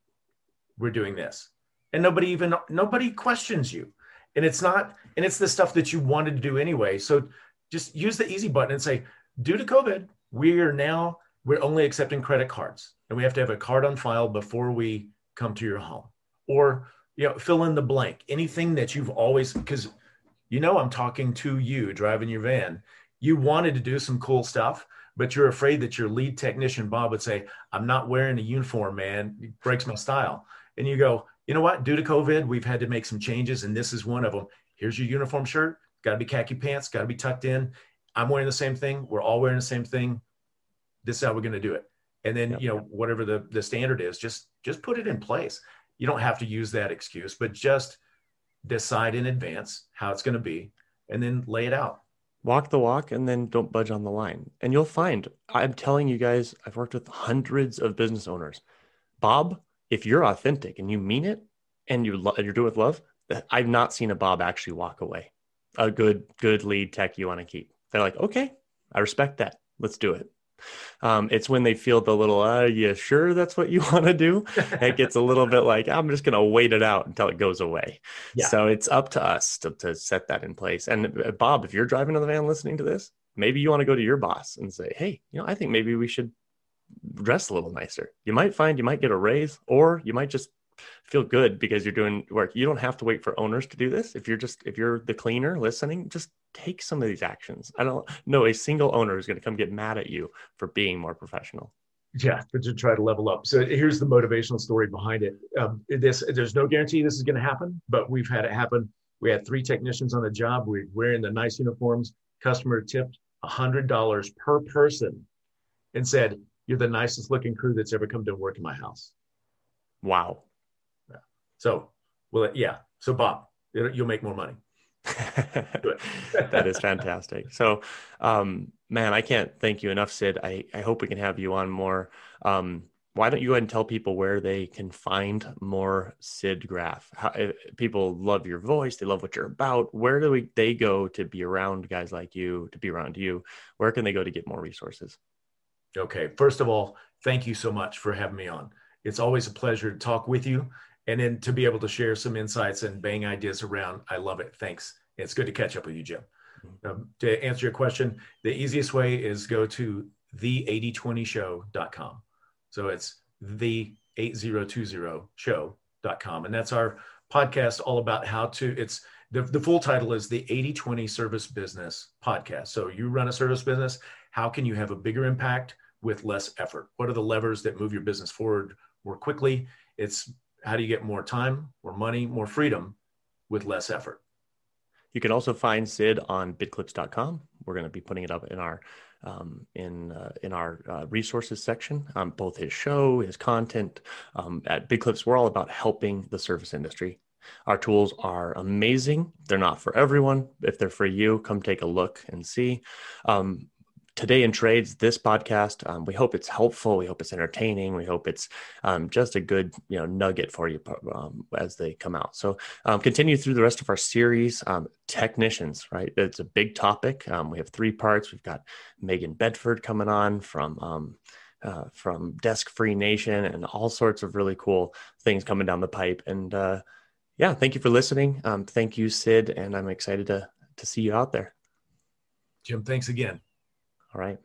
we're doing this. And nobody even nobody questions you. And it's not and it's the stuff that you wanted to do anyway. So just use the easy button and say due to covid we are now we're only accepting credit cards. And we have to have a card on file before we come to your home. Or you know fill in the blank. Anything that you've always because you know i'm talking to you driving your van. You wanted to do some cool stuff but you're afraid that your lead technician bob would say i'm not wearing a uniform man. It breaks my style and you go, you know what? Due to COVID, we've had to make some changes, and this is one of them. Here's your uniform shirt. Got to be khaki pants. Got to be tucked in. I'm wearing the same thing. We're all wearing the same thing. This is how we're going to do it. And then yep. you know whatever the the standard is, just just put it in place. You don't have to use that excuse, but just decide in advance how it's going to be, and then lay it out walk the walk and then don't budge on the line and you'll find i'm telling you guys i've worked with hundreds of business owners bob if you're authentic and you mean it and you lo- you're doing it with love, I've not seen a Bob actually walk away. A good good lead tech you want to keep. They're like, okay, I respect that. Let's do it. Um, it's when they feel the little, uh, you sure that's what you want to do? it gets a little bit like, I'm just going to wait it out until it goes away. Yeah. So it's up to us to, to set that in place. And uh, Bob, if you're driving in the van listening to this, maybe you want to go to your boss and say, hey, you know, I think maybe we should dress a little nicer. You might find you might get a raise, or you might just feel good because you're doing work. You don't have to wait for owners to do this. If you're just if you're the cleaner listening, just take some of these actions. I don't know a single owner is going to come get mad at you for being more professional. Yeah, but to try to level up. So here's the motivational story behind it. Um, this there's no guarantee this is going to happen, but we've had it happen. We had three technicians on the job. We're wearing the nice uniforms. Customer tipped hundred dollars per person, and said, you're the nicest looking crew that's ever come to work in my house. Wow. Yeah. So, well, yeah. So, Bob, you'll make more money. that is fantastic. So, um, man, I can't thank you enough, Sid. I, I hope we can have you on more. Um, why don't you go ahead and tell people where they can find more Sid Graff? How, people love your voice, they love what you're about. Where do we, they go to be around guys like you, to be around you? Where can they go to get more resources? Okay, first of all, thank you so much for having me on. It's always a pleasure to talk with you and then to be able to share some insights and bang ideas around. I love it. Thanks. It's good to catch up with you, Jim. Mm-hmm. Um, to answer your question, the easiest way is go to the8020show.com. So it's the 8020show.com. And that's our podcast all about how to, it's the, the full title is the 8020 Service Business Podcast. So you run a service business, how can you have a bigger impact with less effort? What are the levers that move your business forward more quickly? It's how do you get more time, more money, more freedom with less effort? You can also find Sid on bidclips.com. We're going to be putting it up in our um, in uh, in our uh, resources section. Um, both his show, his content um, at BidClips. We're all about helping the service industry. Our tools are amazing. They're not for everyone. If they're for you, come take a look and see. Um, today in trades this podcast um, we hope it's helpful we hope it's entertaining we hope it's um, just a good you know nugget for you um, as they come out. So um, continue through the rest of our series um, technicians right? It's a big topic. Um, we have three parts. We've got megan bedford coming on from uh, from desk free nation and all sorts of really cool things coming down the pipe. And uh, yeah thank you for listening. Thank you sid and i'm excited to to see you out there. Jim thanks again all right.